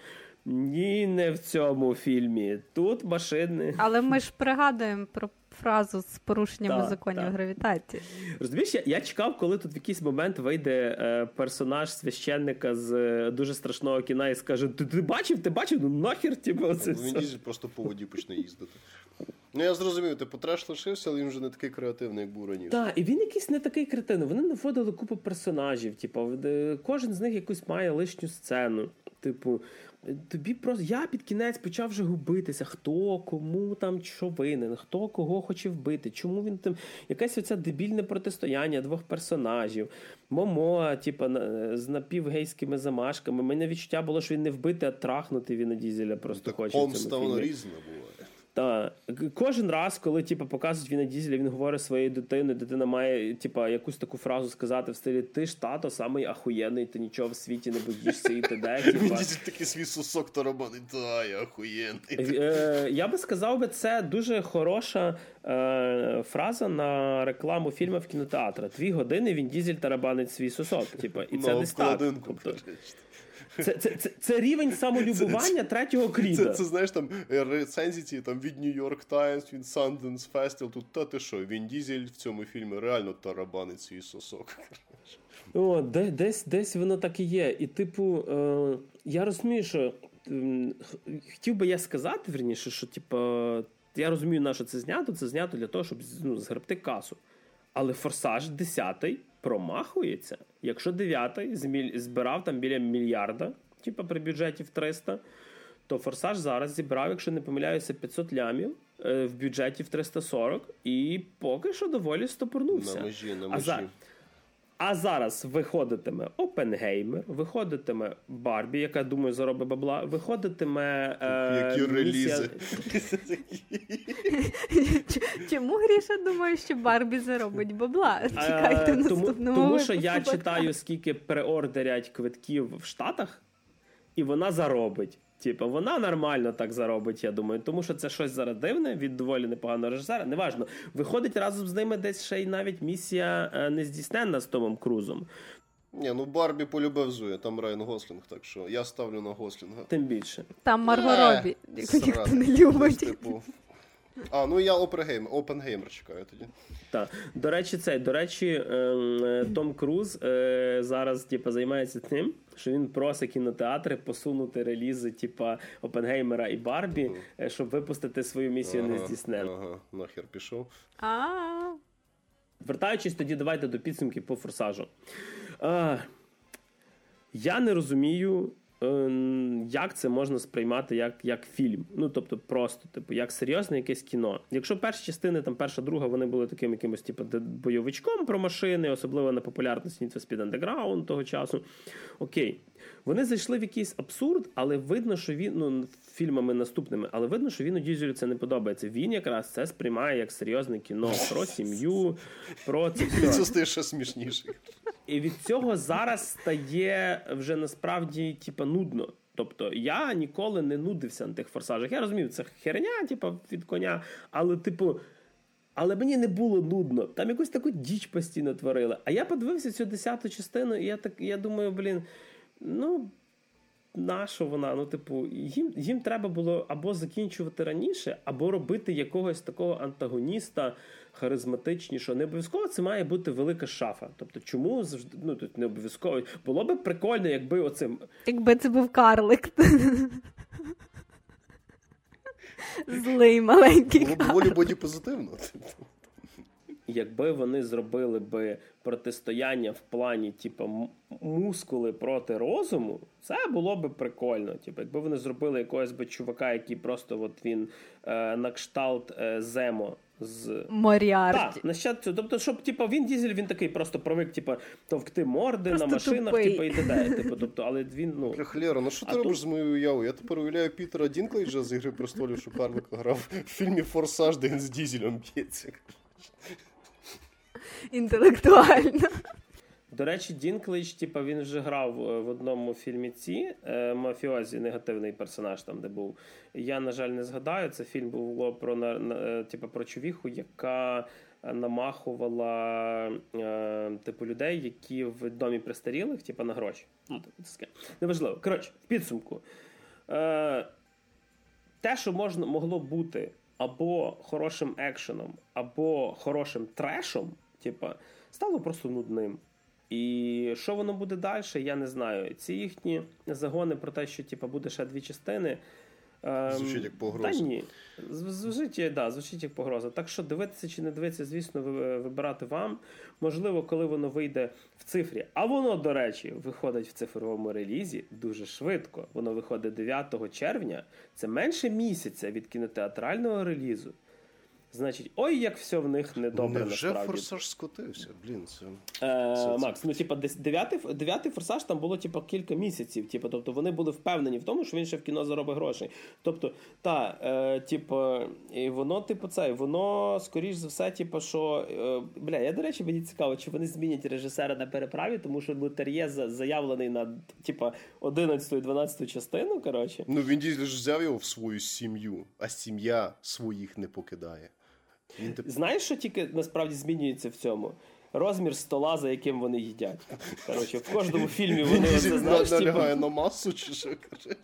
S1: Ні, не в цьому фільмі. Тут машини.
S3: Але ми ж пригадуємо про фразу з порушеннями законів гравітації.
S1: Розумієш, я, я чекав, коли тут в якийсь момент вийде е, персонаж священника з е, дуже страшного кіна і скаже: Ти ти бачив, ти бачив? Ну нахер типу, оце
S2: Він
S1: все.
S2: просто по воді почне їздити. Ну, я зрозумів, типу, треш лишився, але він вже не такий креативний, як був раніше.
S1: Так, і він якийсь не такий кретин. Вони наводили купу персонажів. Типу, кожен з них якусь має лишню сцену. Типу, тобі просто я під кінець почав вже губитися, хто кому там що винен, хто кого хоче вбити, чому він там якесь оце дебільне протистояння двох персонажів. Момо, типа, з напівгейськими замашками. Мене відчуття було, що він не вбитий, а трахнути він дізеля просто
S2: так
S1: хоче.
S2: Помста воно різна буває.
S1: Так. Кожен раз, коли типу, показують Віна Дізеля, він говорить своєю дитиною, дитина має типу, якусь таку фразу сказати в стилі Ти ж тато самий ахуєнний, ти нічого в світі не боїшся і т.д.
S2: Він Дізель такий свій сусок тарабанить, та я ахуєнний.
S1: Е, я би сказав, би, це дуже хороша е, фраза на рекламу фільму в кінотеатрі. Дві години він Дізель тарабанить свій сусок. Типу, і це десь так. Це це, це, це рівень самолюбування третього кріда.
S2: Це, це знаєш там рецензії там від New York Times, від Sundance Festival. Тут та ти що, він Дізель в цьому фільмі реально тарабанить свій сосок.
S1: О, де, десь десь воно так і є. І, типу, е, я розумію, що е, хотів би я сказати, верніше, що типу, я розумію, на що це знято. Це знято для того, щоб ну, згребти касу. Але форсаж 10 промахується. Якщо 9 збирав там біля мільярда, типу при бюджеті в 300, то форсаж зараз зібрав, якщо не помиляюся, 500 лямів е, в бюджеті в 340 і поки що доволі стопорнувся.
S2: На межі, на
S1: А,
S2: межі.
S1: за... а зараз виходитиме Опенгеймер, виходитиме Барбі, яка думаю заробить бабла, виходитиме. Е,
S2: Які релізи.
S3: Чому Гріша думає, що Барбі заробить бабла? Чекайте
S1: Е, тому,
S3: наступному
S1: тому що я читаю, скільки преордерять квитків в Штатах, і вона заробить. Типа, вона нормально так заробить, я думаю, тому що це щось зараз дивне від доволі непоганого режисера. Неважно. Виходить разом з ними десь ще й навіть місія е, нездійсненна з Томом Крузом.
S2: Ні, ну Барбі полюбив Зуя, там Райан Гослінг, так що я ставлю на Гослінга.
S1: Тим більше.
S3: Там Марго
S2: Е,
S3: Робі, ніхто не любить.
S2: Типу. А, ну я Опенгеймер, Опенгеймер чекаю тоді.
S1: Так. До речі, цей, до речі, ем, е, Том Круз е, зараз типу, займається тим, що він просить кінотеатри посунути релізи, типа Опенгеймера і Барбі, е, щоб випустити свою місію
S2: Ага,
S1: нездійсненну.
S2: Ага, нахер пішов.
S3: А,
S1: Вертаючись тоді, давайте до підсумків по форсажу. Е, я не розумію, як це можна сприймати як, як фільм. Ну, тобто, просто, типу, як серйозне якесь кіно. Якщо перші частини, там перша, друга, вони були таким якимось, типу, бойовичком про машини, особливо на популярності Need for Speed Underground того часу. Окей. Вони зайшли в якийсь абсурд, але видно, що він ну фільмами наступними, але видно, що він у Дізелю це не подобається. Він якраз це сприймає як серйозне кіно про сім'ю, про це
S2: Це
S1: все.
S2: стає ще смішніше.
S1: І від цього зараз стає вже насправді типа нудно. Тобто я ніколи не нудився на тих форсажах. Я розумів, це херня, типа від коня, але типу. Але мені не було нудно. Там якусь таку діч постійно творили. А я подивився цю десяту частину, і я так я думаю, блін, ну нащо вона? Ну, типу, їм, їм треба було або закінчувати раніше, або робити якогось такого антагоніста харизматичнішого. Не обов'язково це має бути велика шафа. Тобто, чому завжди ну тут не обов'язково? Було би прикольно, якби оцим
S3: якби це був карлик. Злий маленький
S2: Було б доволі бодіпозитивно.
S1: якби вони зробили би протистояння в плані, типу, мускули проти розуму, це було би прикольно. Типу, якби вони зробили якогось би чувака, який просто от він е, на кшталт е, Земо з.
S3: Моріарті.
S1: Так, нащад. Тобто, щоб типу, він дізель, він такий просто привик, типу, товкти морди
S3: Просто
S1: на машинах, типу, і т.д. Типу, тобто, але він, ну.
S2: Хлєра, ну що ти
S1: А
S2: робиш
S1: тут-
S2: з моєю уявою? Я тепер уявляю Пітера Дінклейджа з Ігри престолів, що Карлика грав в фільмі Форсаж, де він з дізелем б'ється.
S3: Інтелектуально.
S1: До речі, Дінклейдж, типа, він вже грав е, в одному фільмі ці е, мафіозі, негативний персонаж там, де був. Я, на жаль, не згадаю. Це фільм було про на, е, типа, про човіху, яка намахувала е, типу людей, які в домі престарілих, типа на гроші. Ну, типу. Неважливо. Коротше, в підсумку. Е, те, що можна могло бути або хорошим екшеном, або хорошим трешом, типа, стало просто нудним. І що воно буде далі, я не знаю. Ці їхні загони про те, що типа, буде ще дві частини. ем,
S2: Звучить як погроза.
S1: Та ні. Звучить, да, звучить як погроза. Так що дивитися чи не дивитися, звісно, вибирати вам. Можливо, коли воно вийде в цифрі. А воно, до речі, виходить в цифровому релізі дуже швидко. Воно виходить 9 червня. Це менше місяця від кінотеатрального релізу. Значить, ой, як все в них недобре
S2: Невже
S1: насправді.
S2: Форсаж скотився? Блін, це.
S1: Е,
S2: Це-
S1: Макс, ну типа дев'ятий, дев'ятий форсаж там було типа кілька місяців. Типу, тобто вони були впевнені в тому, що він ще в кіно заробить грошей. Тобто, та, е, типу, і воно, типу, це, воно, скоріш за все, типу, що. Е, бля, я, до речі, мені цікаво, чи вони змінять режисера на переправі, тому що Лутер'є заявлений на типа 11-12 частину. Коротше.
S2: Ну, він дійсно ж взяв його в свою сім'ю, а сім'я своїх не покидає. Він тип-
S1: Знаєш, що тільки насправді змінюється в цьому? Розмір стола, за яким вони їдять. Коротше, в кожному фільмі вони
S2: це
S1: оце,
S2: на-
S1: знаєш, типу,
S2: налягає на масу, чи що кажеш?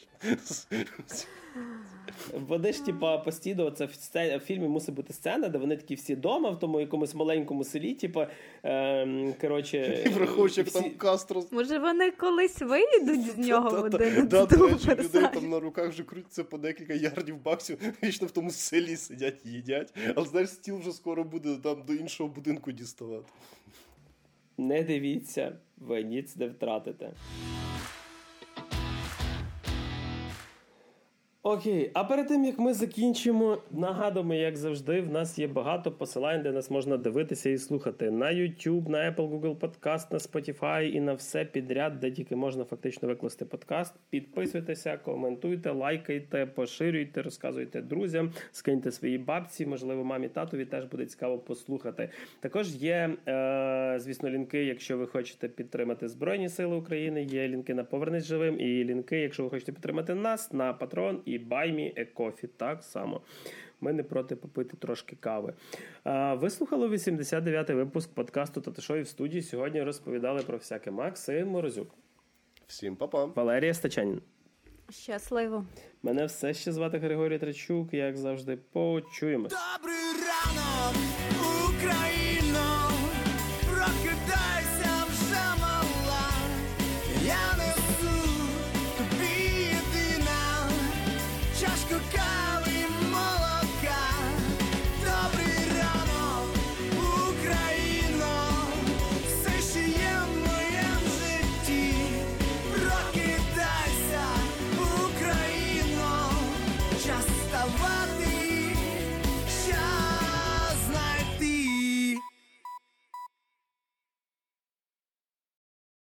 S1: Вони ж, типа, постійно це в, фільмі мусить бути сцена, де вони такі всі вдома, в тому якомусь маленькому селі, типа, ем, коротше,
S2: І враховуючи, як
S1: всі-
S2: там Кастро.
S3: Може, вони колись виїдуть з нього в один
S2: Да, до речі, людей там на руках вже крутиться по декілька ярдів баксів, вічно в тому селі сидять і їдять. Але знаєш, стіл вже скоро буде там до іншого будинку діставати.
S1: не дивіться, ви ніц не втратите. Окей, а перед тим як ми закінчимо, нагадуємо, як завжди, в нас є багато посилань, де нас можна дивитися і слухати на YouTube, на Apple, Google Podcast, на Spotify і на все підряд, де тільки можна фактично викласти подкаст. Підписуйтеся, коментуйте, лайкайте, поширюйте, розказуйте друзям, скиньте свої бабці, можливо, мамі татові теж буде цікаво послухати. Також є, е, звісно, лінки, якщо ви хочете підтримати Збройні Сили України. Є лінки на Повернись живим, і лінки, якщо ви хочете підтримати нас на Патрон і Баймі Екофі. Так само. Ми не проти попити трошки кави. Ви слухали 89-й випуск подкасту Татишої в студії. Сьогодні розповідали про всяке Максим Морозюк.
S2: Всім па-па.
S1: Валерія Стачанін.
S3: Щасливо.
S1: Мене все ще звати Григорій Трачук, як завжди, почуємось.
S4: Добрий ранок, Україно,